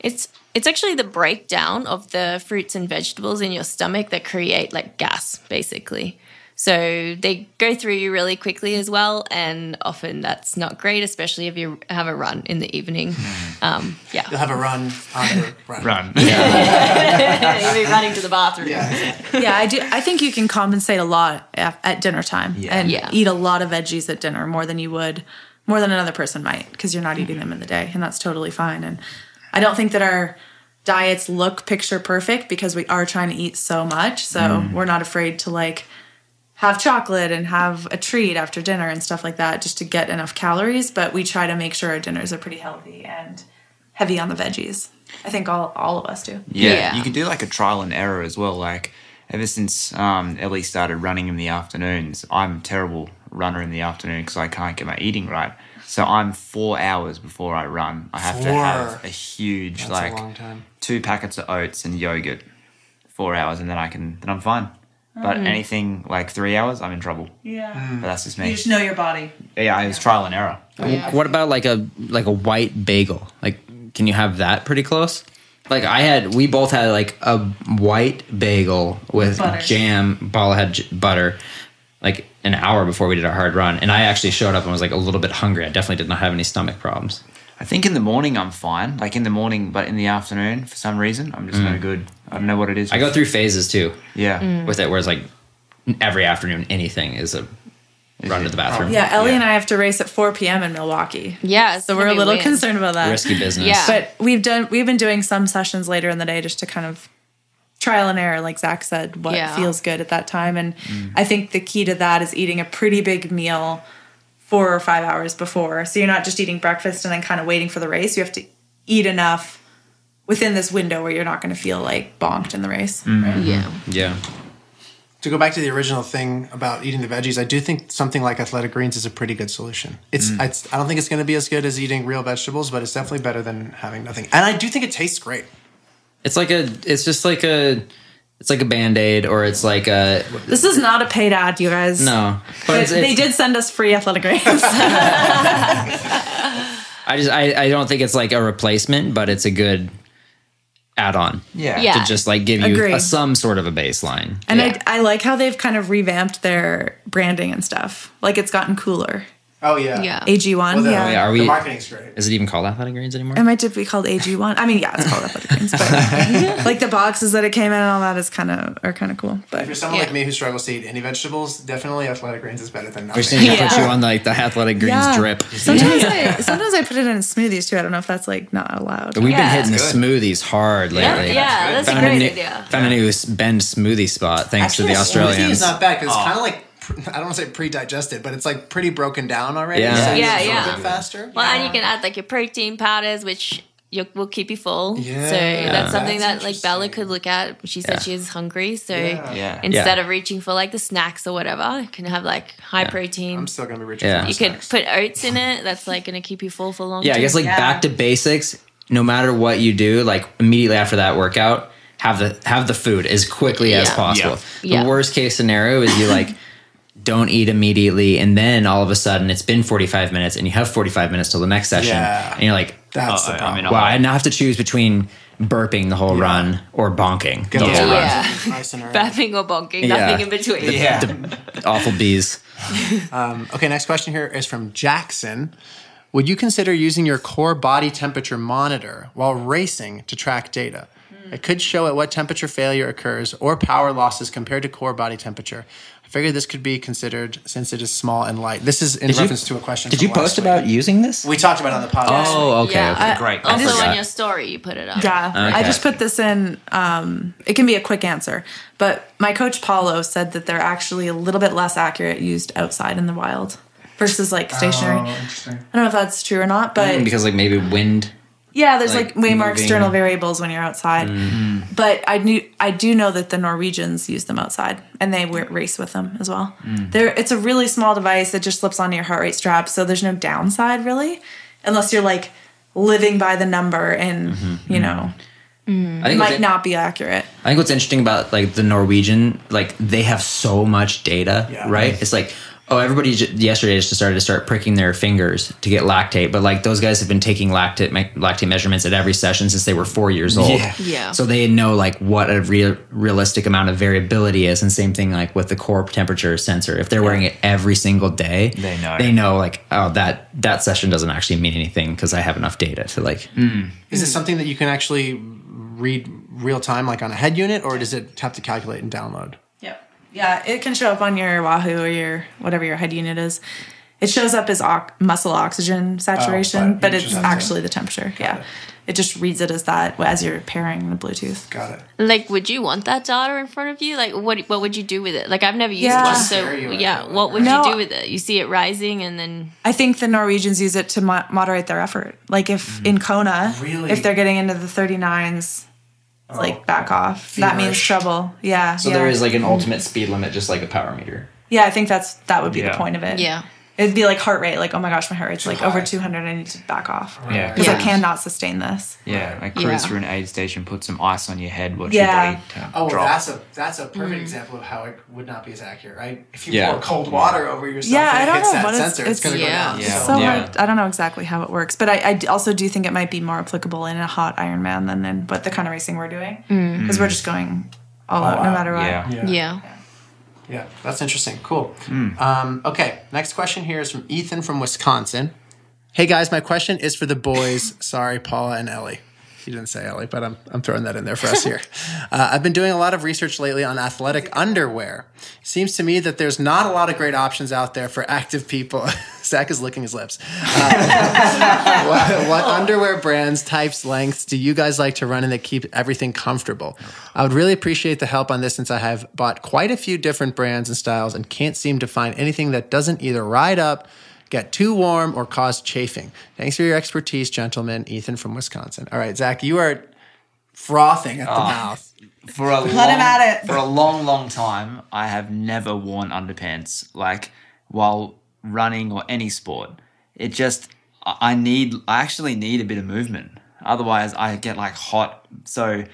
It's it's actually the breakdown of the fruits and vegetables in your stomach that create like gas, basically. So they go through you really quickly as well, and often that's not great, especially if you have a run in the evening. Hmm. Um, yeah, You'll have a run on the run. Run. you'll be running to the bathroom. Yeah. yeah, I do. I think you can compensate a lot at, at dinner time and Yeah. eat a lot of veggies at dinner more than you would, more than another person might, because you're not mm-hmm. eating them in the day, and that's totally fine. And I don't think that our diets look picture perfect because we are trying to eat so much, so mm. we're not afraid to like have chocolate and have a treat after dinner and stuff like that just to get enough calories. But we try to make sure our dinners are pretty healthy and heavy on the veggies. I think all all of us do. Yeah, Yeah. you can do like a trial and error as well. Like ever since um, Ellie started running in the afternoons, I'm a terrible runner in the afternoon because I can't get my eating right. So I'm four hours before I run. I have to have a huge That's like a long time. two packets of oats and yogurt. Four hours, and then I can then I'm fine. But mm. anything like three hours, I'm in trouble. Yeah. Mm. But that's just me. You just know your body. Yeah, it was trial and error. What about like a like a white bagel? Like, can you have that pretty close? Like I had, we both had like a white bagel with Butter. jam. Paula had j- butter, like an hour before we did our hard run, and I actually showed up and was like a little bit hungry. I definitely did not have any stomach problems. I think in the morning I'm fine. Like in the morning, but in the afternoon, for some reason, I'm just no mm. good. I don't know what it is. I go through phases too Yeah. Mm. with it, where it's like every afternoon anything is a run to the bathroom. Yeah, Ellie Yeah. and I have to race at 4 p.m. in Milwaukee. Yeah, So we're a little weird. concerned about that. risky business. Yeah. But we've done we've been doing some sessions later in the day just to kind of trial and error, like Zac said, what Yeah. feels good at that time. And mm. I think the key to that is eating a pretty big meal four or five hours before. So you're not just eating breakfast and then kind of waiting for the race. You have to eat enough within this window where you're not going to feel like bonked in the race. Mm-hmm. right? Yeah. yeah. To go back to the original thing about eating the veggies, I do think something like athletic greens is a pretty good solution. It's, mm. it's I don't think it's going to be as good as eating real vegetables, but it's definitely better than having nothing. And I do think it tastes great. It's like a. It's just like a. It's like a band aid, or it's like a This is not a paid ad, you guys. no. But But it's, they did send us free athletic greens. I just I, I don't think it's like a replacement, but it's a good add-on. Yeah. Yeah. To just like give you Agree. a, some sort of a baseline. And Yeah. I, I like how they've kind of revamped their branding and stuff. Like it's gotten cooler. Oh yeah, Yeah. AG1, Well, the, yeah. yeah, are the we- marketing's great. Is it even called athletic greens anymore? It might just be called AG1. I mean, yeah, it's called athletic greens, but like the boxes that it came in and all that is kind of are kind of cool. But If you're someone Yeah. like me who struggles to eat any vegetables, definitely athletic greens is better than nothing. We're nothing. saying to put you on like the athletic greens Yeah. drip. sometimes I sometimes I put it in smoothies too. I don't know if that's like not allowed. But we've Yeah. been hitting the smoothies hard lately. yeah, that's a Found a, great new, idea. found a new s- Bend smoothie spot thanks to the Australians. Smoothie Australians. is not bad because it's kind of like I don't want to say pre-digested, but it's like pretty broken down already. Yeah. so you Yeah, absorb yeah. it faster. Well, and you can add like your protein powders, which you, will keep you full. Yeah. so that's something That's that like Bella could look at. She said Yeah. she's hungry, so Yeah. Yeah. instead Yeah. of reaching for like the snacks or whatever, you can have like high protein. I'm still gonna be rich. Yeah. you could put oats in it. That's like going to keep you full for long. Yeah, I guess like Yeah. back to basics. No matter what you do, like immediately after that workout, have the have the food as quickly as possible. Yeah. The worst case scenario is you like don't eat immediately, and then all of a sudden it's been forty five minutes, and you have forty five minutes till the next session, Yeah. and you're like, That's Uh-oh, the problem. in a wow, hole. I now have to choose between burping the whole run or bonking the Gonna whole run. Yeah. Nice and or bonking, Yeah. nothing in between. Yeah. Awful bees. Um, okay, next question here is from Jackson. Would you consider using your core body temperature monitor while racing to track data? Hmm. It could show at what temperature failure occurs or power losses compared to core body temperature. I figured this could be considered since it is small and light. This is in Did you- reference to a question. Did you post week. about using this? We talked about it on the podcast. Oh, okay. Yeah. okay. I- Great. I Also, forgot. on your story, you put it up. Yeah, I just put this in. Um, it can be a quick answer, but my coach Paulo said that they're actually a little bit less accurate used outside in the wild versus like stationary. Oh, interesting. I don't know if that's true or not, but because like maybe wind. Yeah, there's like, like, way more moving- external variables when you're outside. Mm-hmm. But I knew I do know that the Norwegians use them outside, and they race with them as well. Mm. They're it's a really small device that just slips onto your heart rate strap, so there's no downside really, unless you're like living by the number and mm-hmm. you mm-hmm. know mm. I think might in- not be accurate. I think what's interesting about like the Norwegian, like they have so much data, Yeah. right? It's like, oh, everybody j- yesterday just started to start pricking their fingers to get lactate, but like those guys have been taking lactate me- lactate measurements at every session since they were four years old. Yeah. Yeah. So they know like what a real realistic amount of variability is, and same thing like with the core temperature sensor. If they're wearing it every single day, They know. They know like, oh, that that session doesn't actually mean anything because I have enough data to like. Hmm. Is it hmm. something that you can actually read real time, like on a head unit, or does it have to calculate and download? Yep. Yeah, it can show up on your Wahoo or your whatever your head unit is. It shows up as ox- muscle oxygen oh, saturation, Oh, but but, it's just to- actually the temperature. yeah. It just reads it as that as you're pairing the Bluetooth. Got it. Like, would you want that data in front of you? Like, what what would you do with it? Like, I've never used Yeah. one, so stare you at yeah, it, what would No. you do with it? You see it rising, and then I think the Norwegians use it to mo- moderate their effort. Like if mm. in Kona, Really? if they're getting into the 39s, it's like back off. That means trouble. Yeah. So yeah. there is like an ultimate speed limit, just like a power meter. Yeah, I think that's that would be Yeah. the point of it. yeah, It'd be like heart rate, like oh my gosh, my heart rate's like over 200. I need to back off Yeah. because I cannot sustain this. Yeah, like cruise Yeah. through an aid station, put some ice on your head, watch Yeah. your body turn, Oh, drop. that's a that's a perfect Mm. example of how it would not be as accurate, right? If you Yeah. pour cold water over yourself Yeah, and I it don't hits know that what it's- sensor, it's, it's- going to Yeah. go down. Yeah. So, So Yeah. hard. I don't know exactly how it works, but I also do think it might be more applicable in a hot Ironman than in what the kind of racing we're doing because we're just going all out no matter what. yeah. yeah. Yeah. That's interesting. Cool. Um, okay, next question here is from Ethan from Wisconsin. Hey guys, my question is for the boys. Sorry, Paula and Ellie. He didn't say Ellie, but I'm, I'm throwing that in there for us here. Uh, I've been doing a lot of research lately on athletic underwear. Seems to me that there's not a lot of great options out there for active people. Zac is licking his lips. Uh, what, what underwear brands, types, lengths do you guys like to run in that keep everything comfortable? I would really appreciate the help on this since I have bought quite a few different brands and styles and can't seem to find anything that doesn't either ride up, get too warm, or cause chafing. Thanks for your expertise, gentlemen. Ethan from Wisconsin. All right, Zac, you are frothing at the mouth. For a long, him at it. for a long, long time, I have never worn underpants like while running or any sport. It just I I need I actually need a bit of movement. Otherwise, I get like hot. So,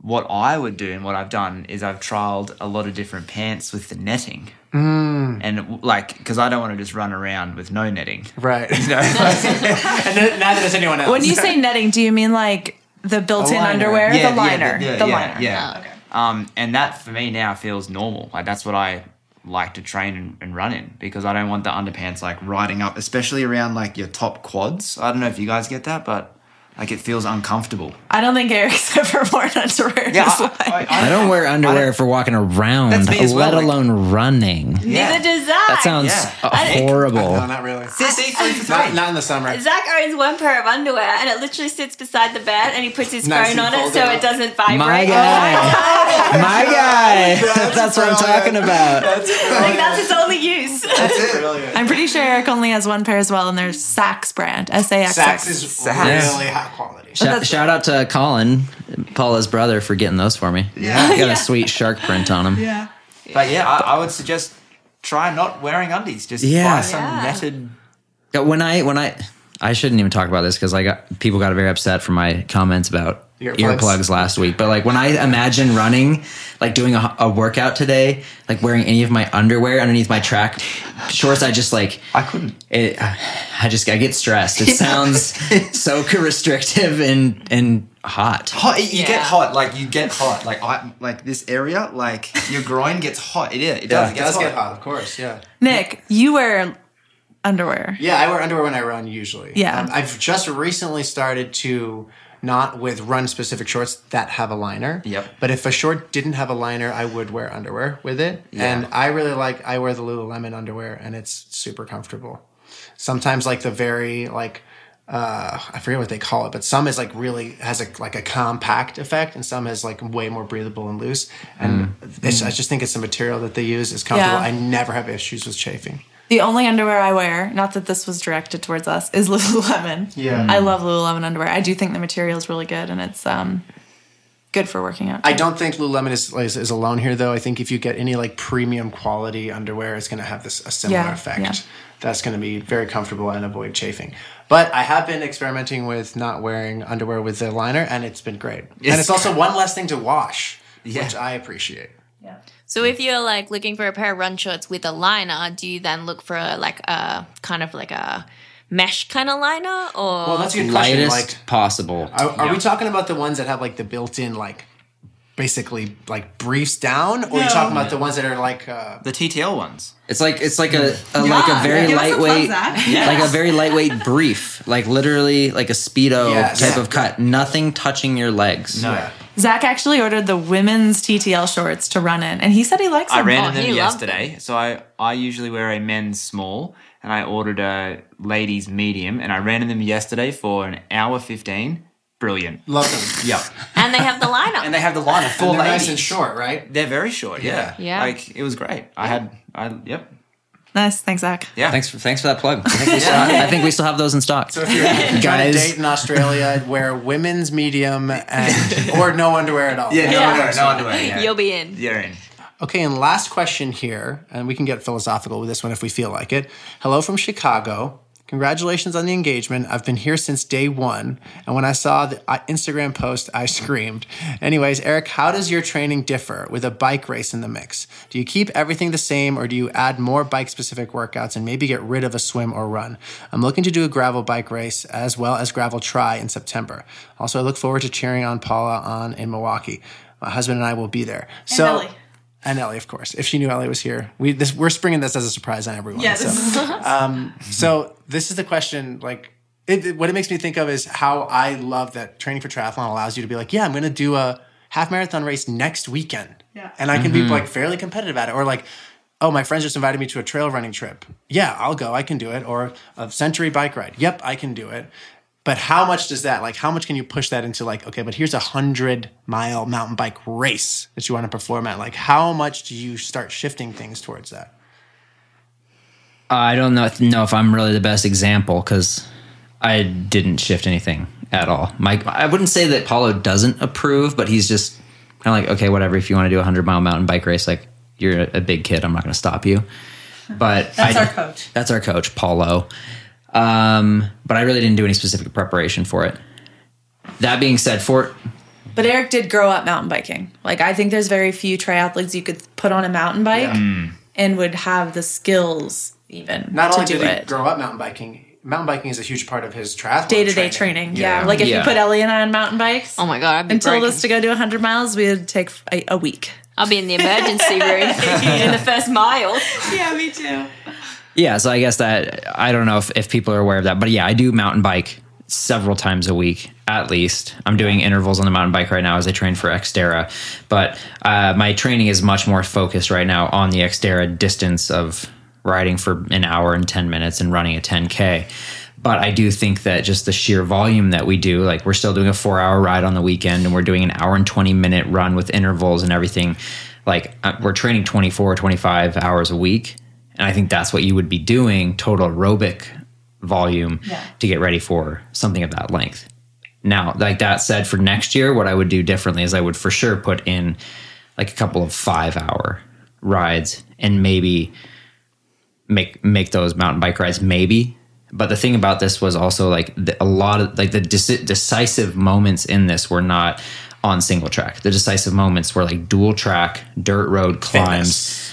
what I would do and what I've done is I've trialed a lot of different pants with the netting. Mm. And like, because I don't want to just run around with no netting. Right. You know? and then- neither does anyone else. When you say netting, do you mean like the built-in liner. underwear, Yeah, the yeah, liner, yeah, the yeah, liner? Yeah. Oh, okay. Um, and that for me now feels normal. Like that's what I like to train and, run in because I don't want the underpants like riding up, especially around like your top quads. I don't know if you guys get that, but like it feels uncomfortable. I don't think Eric's ever worn underwear. in Yeah, his I, life. I, I don't wear underwear don't- for walking around, That's well, let like- alone running. yeah. Neither does Zac. That sounds Yeah. I- horrible. no, not really. Sissy, three for Not, three. not in the summer. Zac owns one pair of underwear and it literally sits beside the bed and he puts his Nice phone on it so up. it doesn't vibrate. My oh guy. My guy. That's, what I'm talking about. Like that's its only use. That's it. Brilliant. I'm pretty sure Eric only has one pair as well, and there's Saxx brand, S A X Sax X. is really high quality. Shout, shout out to Colin, Paula's brother, for getting those for me. Yeah. Got a sweet shark print on them. Yeah. But yeah, I, I would suggest try not wearing undies. Just Yeah. buy some Yeah. netted. When I when I I shouldn't even talk about this because I got people got very upset for my comments about Earplugs. earplugs. last week. But like when I imagine running, like doing a, a workout today, like wearing any of my underwear underneath my track shorts, I just like I couldn't. it, I just I get stressed. It sounds so restrictive and and hot. Hot, you Yeah. get hot, like you get hot, like I, like this area, like your groin gets hot. It is, it does, Yeah, it it does hot. get hot, of course. Yeah. Nick, you wear underwear. Yeah, I wear underwear when I run usually. Yeah. Um, I've just recently started to not with run specific shorts that have a liner. Yep. But if a short didn't have a liner, I would wear underwear with it. Yeah. And I really like I wear the Lululemon underwear and it's super comfortable. Sometimes like the very like uh, I forget what they call it, but some is like really has a like a compact effect, and some is like way more breathable and loose. And it's, I just think it's the material that they use is comfortable. Yeah. I never have issues with chafing. The only underwear I wear, not that this was directed towards us, is Lululemon. Yeah. I love Lululemon underwear. I do think the material is really good and it's um good for working out. I don't think Lululemon is, is is alone here, though. I think if you get any like premium quality underwear, it's going to have this a similar Yeah, effect. yeah. That's going to be very comfortable and avoid chafing. But I have been experimenting with not wearing underwear with the liner, and it's been great. And it's also one less thing to wash, Yeah. which I appreciate. So if you're like looking for a pair of run shorts with a liner, do you then look for a, like a kind of like a mesh kind of liner or Well, that's a good question. Lightest Like, possible. are, are Yeah. we talking about the ones that have like the built-in like, basically like briefs down, or are you talking about the ones that are like? Uh, The TTL ones. It's like it's like a, a like a very Give us a thumbs lightweight, up. like a very lightweight brief, like literally like a speedo Yes. type Yeah. of cut. Nothing touching your legs. No. Yeah. Zac actually ordered the women's TTL shorts to run in, and he said he likes them. I ran Oh, in them he loved yesterday. So I, I usually wear a men's small and I ordered a ladies medium and I ran in them yesterday for an hour 15. Brilliant. Love them. Yep. and they have the liner. And they have the liner for And they're ladies. nice and short, right? They're very short, yeah. Yeah. Like it was great. I had I yep. Nice, thanks, Zac. Yeah. Thanks for thanks for that plug. I think we still, I think we still have those in stock. So if you're trying to Guys. date in Australia, wear women's medium and or no underwear at all. Yeah, no Yeah. underwear, no underwear. Yeah. You'll be in. You're in. Okay, and last question here, and we can get philosophical with this one if we feel like it. Hello from Chicago. Congratulations on the engagement. I've been here since day one, and when I saw the Instagram post, I screamed. Anyways, Eric, how does your training differ with a bike race in the mix? Do you keep everything the same, or do you add more bike specific workouts and maybe get rid of a swim or run? I'm looking to do a gravel bike race as well as gravel tri in September. Also, I look forward to cheering on Paula on in Milwaukee. My husband and I will be there. so, Ellie. And Ellie, of course. If she knew Ellie was here, we this, we're springing this as a surprise on everyone. Yeah, so. this is um, So this is the question. Like, it, it- what it makes me think of is how I love that training for triathlon allows you to be like, yeah, I'm going to do a half marathon race next weekend, Yeah. and I can be mm-hmm. like fairly competitive at it, or like. Oh, my friends just invited me to a trail running trip. Yeah, I'll go. I can do it. Or a century bike ride. Yep, I can do it. But how much does that like? How much can you push that into like? Okay, but here's a hundred mile mountain bike race that you want to perform at. Like, how much do you start shifting things towards that? I don't know, know if I'm really the best example because I didn't shift anything at all. Mike, I wouldn't say that Paulo doesn't approve, but he's just kind of like, okay, whatever. If you want to do a hundred mile mountain bike race, like you're a, a big kid, I'm not going to stop you. But That's I- our coach. That's our coach, Paulo. Um, but I really didn't do any specific preparation for it. That being said, for But Eric did grow up mountain biking. Like I think there's very few triathletes you could put on a mountain bike and would have the skills even Not to only do did he it. grow up mountain biking, mountain biking is a huge part of his triathlon Day to day training. Yeah. Like if Yeah. you put Ellie and I on mountain bikes Oh my god, I'd be and told broken. us to go do 100 miles, we would take a, a week. I'll be in the emergency room in the first mile. Yeah, me too. Yeah, so I guess that I don't know if, if people are aware of that, but yeah, I do mountain bike several times a week at least. I'm doing intervals on the mountain bike right now as I train for Xterra, but uh, my training is much more focused right now on the Xterra distance of riding for an hour and 10 minutes and running a 10K. But I do think that just the sheer volume that we do, like we're still doing a four hour ride on the weekend and we're doing an hour and 20 minute run with intervals and everything. Like uh, we're training 24, 25 hours a week. And I think that's what you would be doing total aerobic volume Yeah. to get ready for something of that length. Now, like that said, for next year, what I would do differently is I would for sure put in like a couple of five hour rides and maybe make make those mountain bike rides maybe but the thing about this was also like the, a lot of like the deci- decisive moments in this were not on single track the decisive moments were like dual track dirt road climbs Fitness.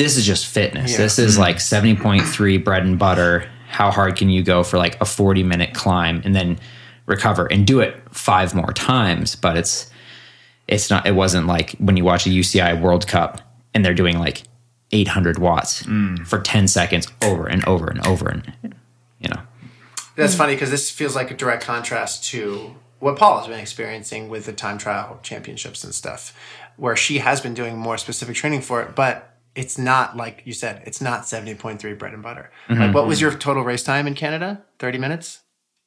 This is just fitness. Yeah. this is mm-hmm. like 70.3 bread and butter. How hard can you go for like a 40 minute climb and then recover and do it five more times? But it's it's not it wasn't like when you watch a UCI World Cup and they're doing like 800 watts mm. for 10 seconds over and over and over and you know. That's funny because this feels like a direct contrast to what Paul has been experiencing with the time trial championships and stuff, where she has been doing more specific training for it, but it's not like you said, it's not 70.3 bread and butter. Mm-hmm, like, what was mm-hmm. your total race time in Canada? 30 minutes?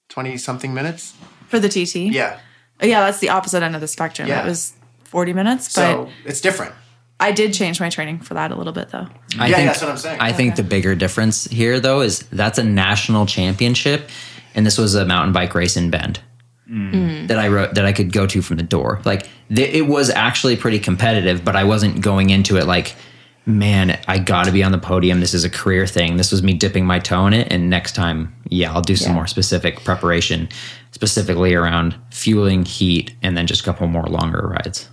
20 something minutes? For the TT? Yeah. Oh, yeah, that's the opposite end of the spectrum. Yeah. It was 40 minutes, but So it's different. I did change my training for that a little bit though. I Yeah, think that's what I'm saying. I think the bigger difference here though is that's a national championship and this was a mountain bike race in Bend mm. Mm. that I wrote that I could go to from the door. Like th- it was actually pretty competitive, but I wasn't going into it like man, I got to be on the podium. This is a career thing. This was me dipping my toe in it and next time, yeah, I'll do some Yeah. more specific preparation specifically around fueling, heat and then just a couple more longer rides.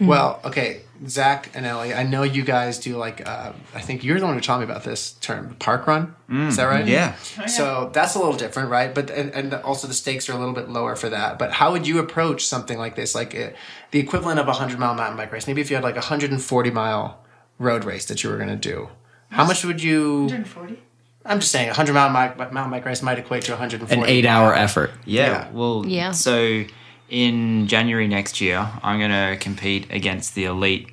Well, okay, Zac and Ellie, I know you guys do like, uh, I think you're the one who taught me about this term, park run. Is that right? Yeah. So that's a little different, right? But and, and also the stakes are a little bit lower for that. But how would you approach something like this, like uh, the equivalent of a hundred mile mountain bike race? Maybe if you had like a hundred and forty mile road race that you were going to do, how much would you? 140? I'm just saying, hundred mile mi- mountain bike race might equate to a hundred and An 8 hour effort. Yeah. Yeah. Well, Yeah. So in January next year, I'm going to compete against the elites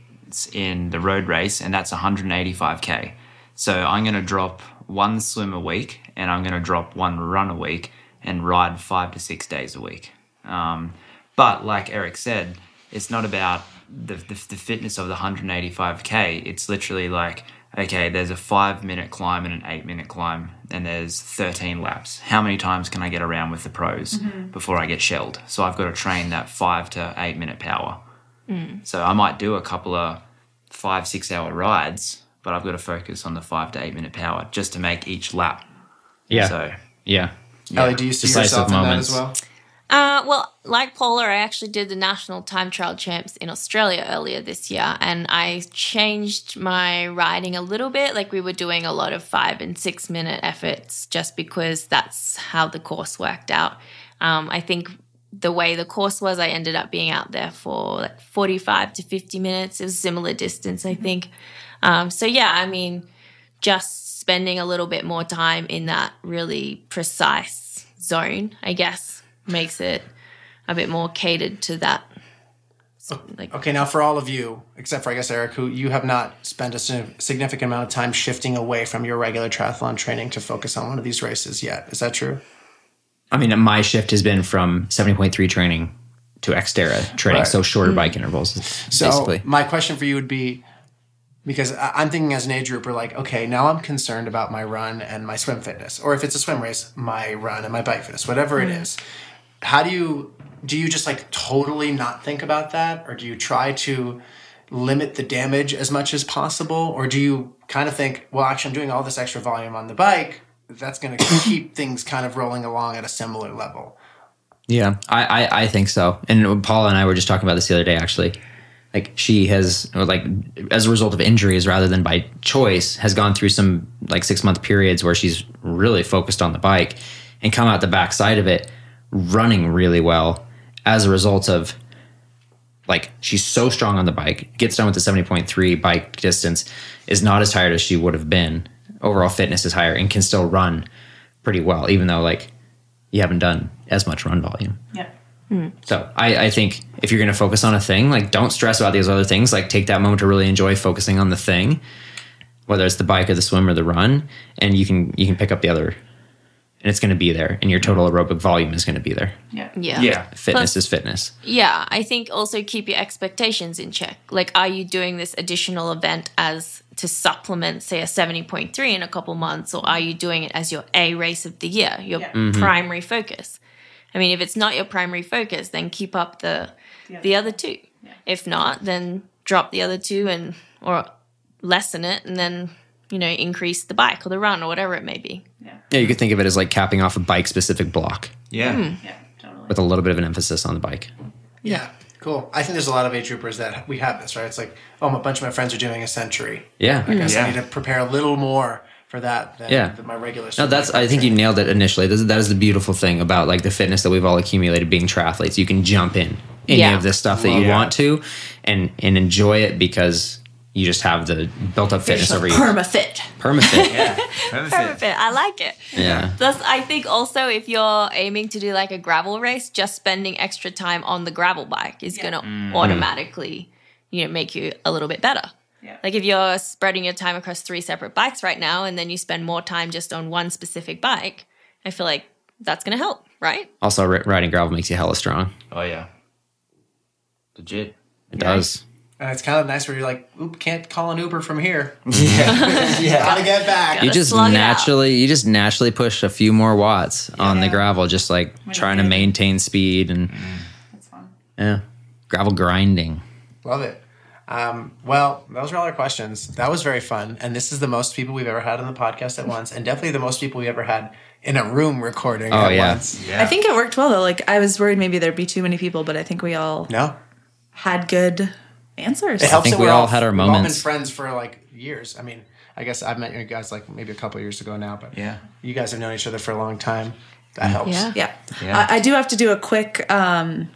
in the road race, and that's 185k. So I'm going to drop one swim a week, and I'm going to drop one run a week, and ride five to six days a week. Um, but like Eric said, it's not about the, the, the fitness of the 185k. It's literally like, okay, there's a five minute climb and an eight minute climb, and there's 13 laps. How many times can I get around with the pros mm-hmm. before I get shelled? So I've got to train that five to eight minute power. Mm. So I might do a couple of five, six hour rides, but I've got to focus on the five to eight minute power just to make each lap. Yeah. So yeah. Ellie, do you see Decisive yourself in that as well? Uh, well, like Paula, I actually did the national time trial champs in Australia earlier this year, and I changed my riding a little bit. Like we were doing a lot of five and six minute efforts, just because that's how the course worked out. Um, I think the way the course was, I ended up being out there for like forty five to fifty minutes. It was similar distance, I think. Um, so yeah, I mean, just spending a little bit more time in that really precise zone, I guess, makes it a bit more catered to that. Oh, like, Okay, now for all of you, except for I guess Eric, who you have not spent a significant amount of time shifting away from your regular triathlon training to focus on one of these races yet. Is that true? I mean, my shift has been from 70.3 training to Xterra training, Right. so shorter mm. bike intervals, So basically. my question for you would be because I- I'm thinking as an age grouper, like, okay, now I'm concerned about my run and my swim fitness, or if it's a swim race, my run and my bike fitness, whatever it mm. is. How do you do? You just like totally not think about that, or do you try to limit the damage as much as possible, or do you kind of think, well, actually, I'm doing all this extra volume on the bike. That's going to keep things kind of rolling along at a similar level. Yeah, I, I, I think so. And Paula and I were just talking about this the other day, actually. Like she has, or like as a result of injuries rather than by choice, has gone through some like six month periods where she's really focused on the bike and come out the backside of it running really well as a result of like she's so strong on the bike, gets done with the 70.3 bike distance, is not as tired as she would have been. Overall fitness is higher and can still run pretty well, even though like you haven't done as much run volume. Yeah. Hmm. So I, I think if you're going to focus on a thing, like don't stress about these other things. Like take that moment to really enjoy focusing on the thing, whether it's the bike or the swim or the run, and you can you can pick up the other, and it's going to be there, and your total aerobic volume is going to be there. Yeah. yeah. Fitness Plus- is fitness. Yeah, I think also keep your expectations in check. Like, are you doing this additional event as to supplement, say, a 70.3 in a couple months, or are you doing it as your A race of the year, your Yeah. Mm-hmm. primary focus? I mean, if it's not your primary focus, then keep up the the other two. If not, then drop the other two and or lessen it, and then you know increase the bike or the run or whatever it may be. Yeah, Yeah, you could think of it as like capping off a bike specific block yeah. Hmm. Yeah. Totally. with a little bit of an emphasis on the bike. Yeah, cool. I think there's a lot of age groupers that we have this, right? It's like, oh, a bunch of my friends are doing a century. Yeah. I guess I need to prepare a little more for that than, Yeah. my regular. No, that's. I think you nailed it initially. This, that is the beautiful thing about like the fitness that we've all accumulated being triathletes. You can jump in any Yeah. of this stuff that you Love it. want to, and and enjoy it because you just have the built up fitness over you. Permafit. Permafit. Yeah. Perfect. Perfect. I like it. Yeah. Plus, I think also if you're aiming to do like a gravel race, just spending extra time on the gravel bike is going to mm. mm. automatically, you know, make you a little bit better. Yeah. Like if you're spreading your time across three separate bikes right now, and then you spend more time just on one specific bike, I feel like that's going to help, right? Also, ri- riding gravel makes you hella strong. Oh yeah. Legit. It does. And it's kind of nice where you're like, oop, can't call an Uber from here. Yeah. yeah. Gotta get back. You just slug it out. naturally, you just naturally push a few more watts on the gravel, just like trying to maintain speed and That's fun. yeah, gravel grinding. Love it. Um, well, those are all our questions. That was very fun, and this is the most people we've ever had on the podcast at once, and definitely the most people we ever had in a room recording Oh, at yeah. once. Yeah. I think it worked well though. Like I was worried maybe there'd be too many people, but I think we all No, had good answers. it helps. think that we we're all had our moments. we've all been friends for like years. I mean, I guess I've met you guys like maybe a couple years ago now, but Yeah. you guys have known each other for a long time. That helps. Yeah. Yeah. Yeah. I, I do have to do a quick um,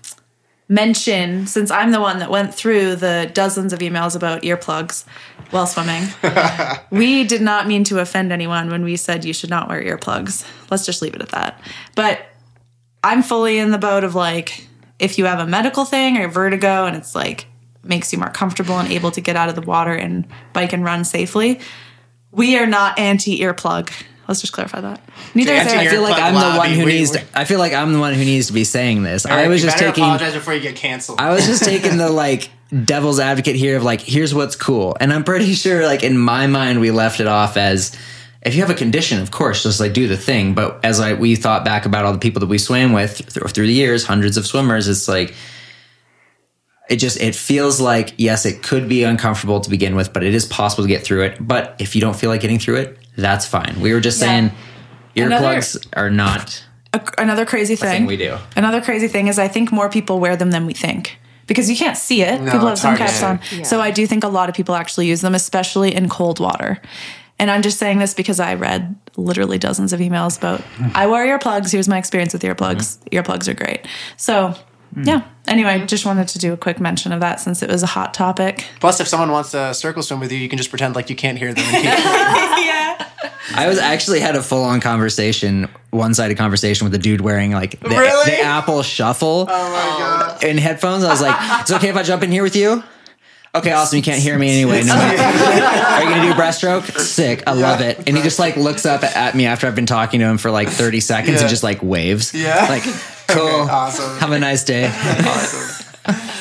mention since I'm the one that went through the dozens of emails about earplugs while swimming. we did not mean to offend anyone when we said you should not wear earplugs. Let's just leave it at that. But I'm fully in the boat of like, if you have a medical thing or vertigo and it's like makes you more comfortable and able to get out of the water and bike and run safely, we are not anti earplug. Let's just clarify that. Neither is I feel like I'm the one who we- needs. To, I feel like I'm the one who needs to be saying this. I was you just taking. apologize before you get canceled. I was just taking the like devil's advocate here of like, here's what's cool, and I'm pretty sure like in my mind we left it off as. If you have a condition, of course, just like do the thing. But as I we thought back about all the people that we swam with th- through the years, hundreds of swimmers, it's like it just it feels like yes, it could be uncomfortable to begin with, but it is possible to get through it. But if you don't feel like getting through it, that's fine. We were just Yeah. saying Another- earplugs are not A- another crazy thing thing we do. Another crazy thing is I think more people wear them than we think because you can't see it. No, people have it's some caps see. on. So I do think a lot of people actually use them, especially in cold water. And I'm just saying this because I read literally dozens of emails about I wear earplugs. Here's my experience with earplugs. Earplugs are great. So Mm. yeah. Anyway, just wanted to do a quick mention of that since it was a hot topic. Plus, if someone wants to circle swim with you, you can just pretend like you can't hear them. And keep yeah. I was actually had a full on conversation, one sided conversation with a dude wearing like the, Really? the Apple Shuffle oh my god! in headphones. I was like, "It's okay if I jump in here with you." Okay, awesome. You can't hear me anyway. No Are you gonna do breaststroke? Sick. I love it. And he just like looks up at me after I've been talking to him for like 30 seconds Yeah. and just like waves. Yeah. Like, cool. Awesome. Have a nice day. awesome.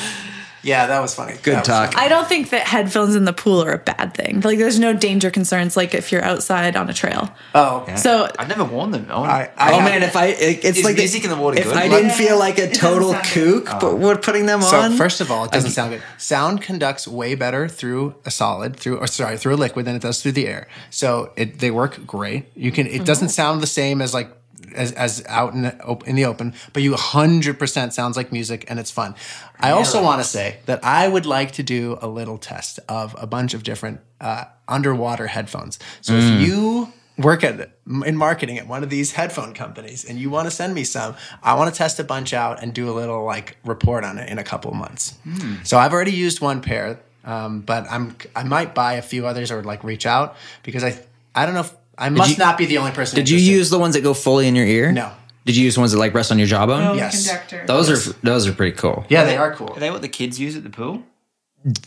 Yeah, that was funny. Good That talk. funny. I don't think that headphones in the pool are a bad thing. Like there's no danger concerns like if you're outside on a trail. Oh, okay. So I've never worn them. I, I, I Oh man, if I it, it's Is like the- music in the water If good? I didn't feel like a total sound kook, oh. but we're putting them on. So first of all, it doesn't sound good. Sound conducts way better through a solid, through or sorry, through a liquid than it does through the air. So it they work great. You can it mm-hmm. doesn't sound the same as like as, as out in the, in the open, but you 100% sounds like music and it's fun. I also want to say that I would like to do a little test of a bunch of different uh, underwater headphones. So if you work at in marketing at one of these headphone companies and you want to send me some, I want to test a bunch out and do a little like report on it in a couple of months. So I've already used one pair, um, but I'm I might buy a few others or like reach out because I I don't know if I must you- not be the only person. Did you use the ones that go fully in your ear? No. Did you use ones that like rest on your jawbone? Yes. conductor. Those are those are pretty cool. Yeah, they are cool. Are they what the kids use at the pool?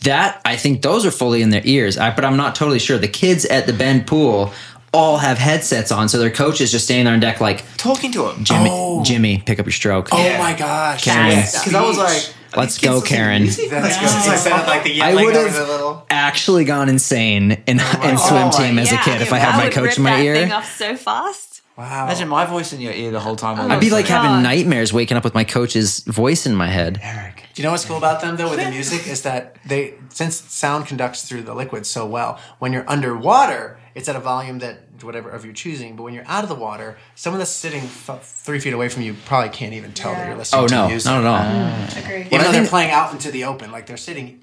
That I think those are fully in their ears. I, but I'm not totally sure. The kids at the Bend pool all have headsets on, so their coach is just standing there on deck like Talking to them. Jimmy, Oh. Jimmy, pick up your stroke. Oh my gosh! Karen. Yes. Because I was like, are Let's go, Karen. That's good. I like the I would have actually gone insane in, in oh swim Oh my team as a kid if I had that my coach rip in my that ear. thing off so fast. Wow. Imagine my voice in your ear the whole time. I'd be like God. having nightmares waking up with my coach's voice in my head. Eric. Do you know what's cool about them though with the music is that they since sound conducts through the liquid so well, when you're underwater, it's at a volume that whatever of you're choosing. But when you're out of the water, someone that's sitting f- three feet away from you probably can't even tell that you're listening Oh to no, music. not at all. Mm, agree. Even I though they're playing out into the open, like they're sitting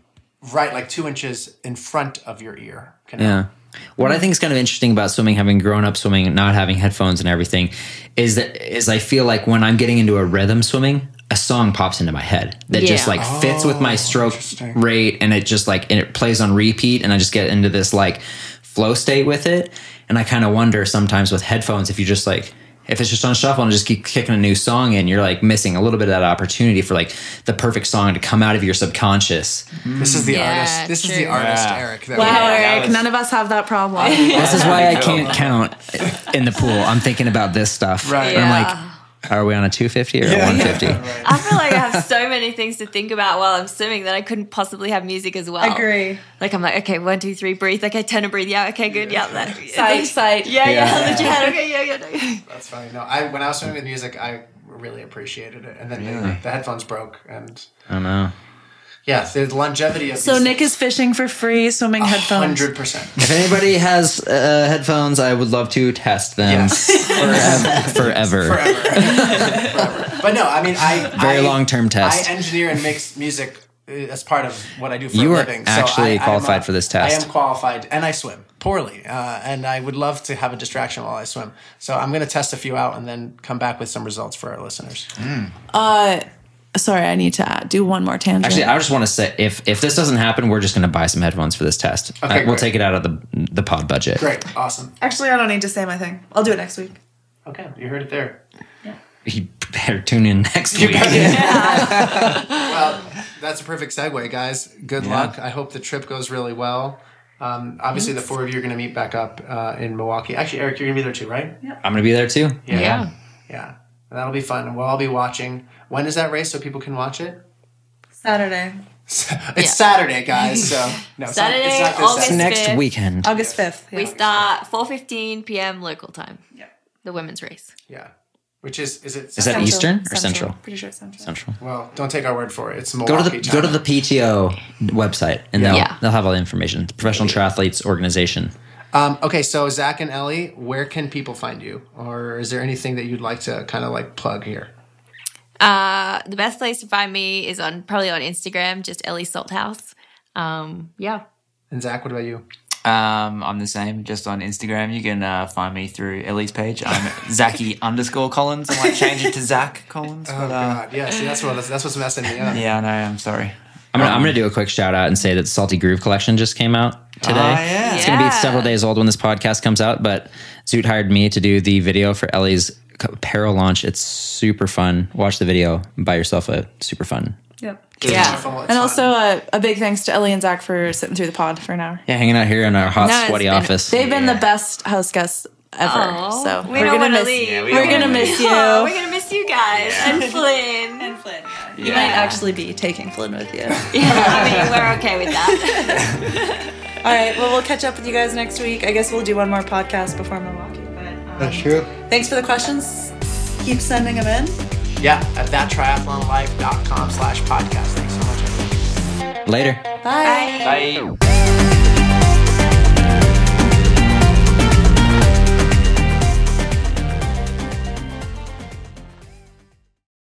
right like two inches in front of your ear. canal. Yeah. What I think is kind of interesting about swimming, having grown up swimming and not having headphones and everything, is that is I feel like when I'm getting into a rhythm swimming, a song pops into my head that just Yeah. like fits with my oh, stroke rate, and it just like and it plays on repeat, and I just get into this like flow state with it. And I kind of wonder sometimes with headphones if you just like if it's just on shuffle and just keep kicking a new song in, you're like missing a little bit of that opportunity for like the perfect song to come out of your subconscious. This is the Yeah, artist. This is the artist, Yeah. Eric. that Wow, we- that Eric, was- none of us have that problem. This is why I can't count in the pool. I'm thinking about this stuff. Right. And I'm like, are we on a 250 or a 150? I feel like I have so many things to think about while I'm swimming that I couldn't possibly have music as well. Agree. Like I'm like, okay, one, two, three, breathe. Okay, turn and breathe. Yeah, okay, good. Yeah, that, Side, side. Yeah, yeah, Yeah. legit. Okay, yeah, yeah. No. That's funny. No, I when I was swimming with music, I really appreciated it, and then the, the headphones broke, and I don't know. Yeah, the longevity of So Nick is fishing for free, swimming headphones. hundred percent. If anybody has uh, headphones, I would love to test them Yes. forever. forever. Forever. But no, I mean, I Very I- long-term test. I engineer and mix music uh, as part of what I do for You a are living. actually I, I'm, qualified uh, for this test. I am qualified, and I swim poorly, uh, and I would love to have a distraction while I swim. So I'm going to test a few out and then come back with some results for our listeners. Uh, sorry, I need to add, do one more tangent. Actually, I just want to say if if this doesn't happen, we're just going to buy some headphones for this test. Uh, Okay, we'll take it out of the the pod budget. Great, awesome. Actually, I don't need to say my thing. I'll do it next week. Okay, you heard it there. Yeah. You better tune in next week. yeah. Well, that's a perfect segue, guys. Good luck. I hope the trip goes really well. Um, obviously, the four of you are going to meet back up uh, in Milwaukee. Actually, Eric, you're going to be there too, right? Yeah. I'm going to be there too. Yeah. Yeah. That'll be fun. And we'll all be watching. When is that race so people can watch it? Saturday, It's Saturday, guys. So no, it's not- Saturday, it's not, this August Saturday. Next Fifth. weekend. August 5th. We start 4:15 p.m. local time. Yeah. The women's race. Yeah. which is is it? Is that Eastern or Central? Pretty sure it's Central. Central. Well, don't take our word for it. It's more. Go to the time. go to the PTO website and they'll Yeah. they'll have all the information. The Professional Triathletes Organization. Um, okay, so Zac and Ellie, where can people find you, or is there anything that you'd like to kind of like plug here? Uh, the best place to find me is on probably on Instagram, just Ellie Salthouse. Um, yeah. And Zac, what about you? Um, I'm the same, just on Instagram. You can uh, find me through Ellie's page. I'm Zachy underscore Collins. I might change it to Zac Collins. Oh but, uh, God, yeah. See, that's what that's what's messing me up. yeah, I know. I'm sorry. I'm gonna, I'm gonna do a quick shout out and say that Salty Groove Collection just came out today. Oh, yeah. It's gonna be several days old when this podcast comes out, but Zoot hired me to do the video for Ellie's apparel launch. It's super fun. Watch the video. Buy yourself a super fun. Yep. Yeah. Wonderful, And fun. also uh, a big thanks to Ellie and Zac for sitting through the pod for an hour. Yeah, hanging out here in our hot, No, sweaty been- office. They've been the best house guests ever. Aw, so we we're don't gonna wanna miss leave. Yeah, we we're gonna wanna miss you. Oh, we're gonna miss you guys and Flynn. and Flynn. You Yeah. might actually be taking Flynn with you. Yeah, I mean, we're okay with that. All right. Well, we'll catch up with you guys next week. I guess we'll do one more podcast before Milwaukee. But um, That's true. thanks for the questions. Keep sending them in. Yeah, at thattriathlonlife.com slash podcast. Thanks so much. everyone. Later. Bye. Bye.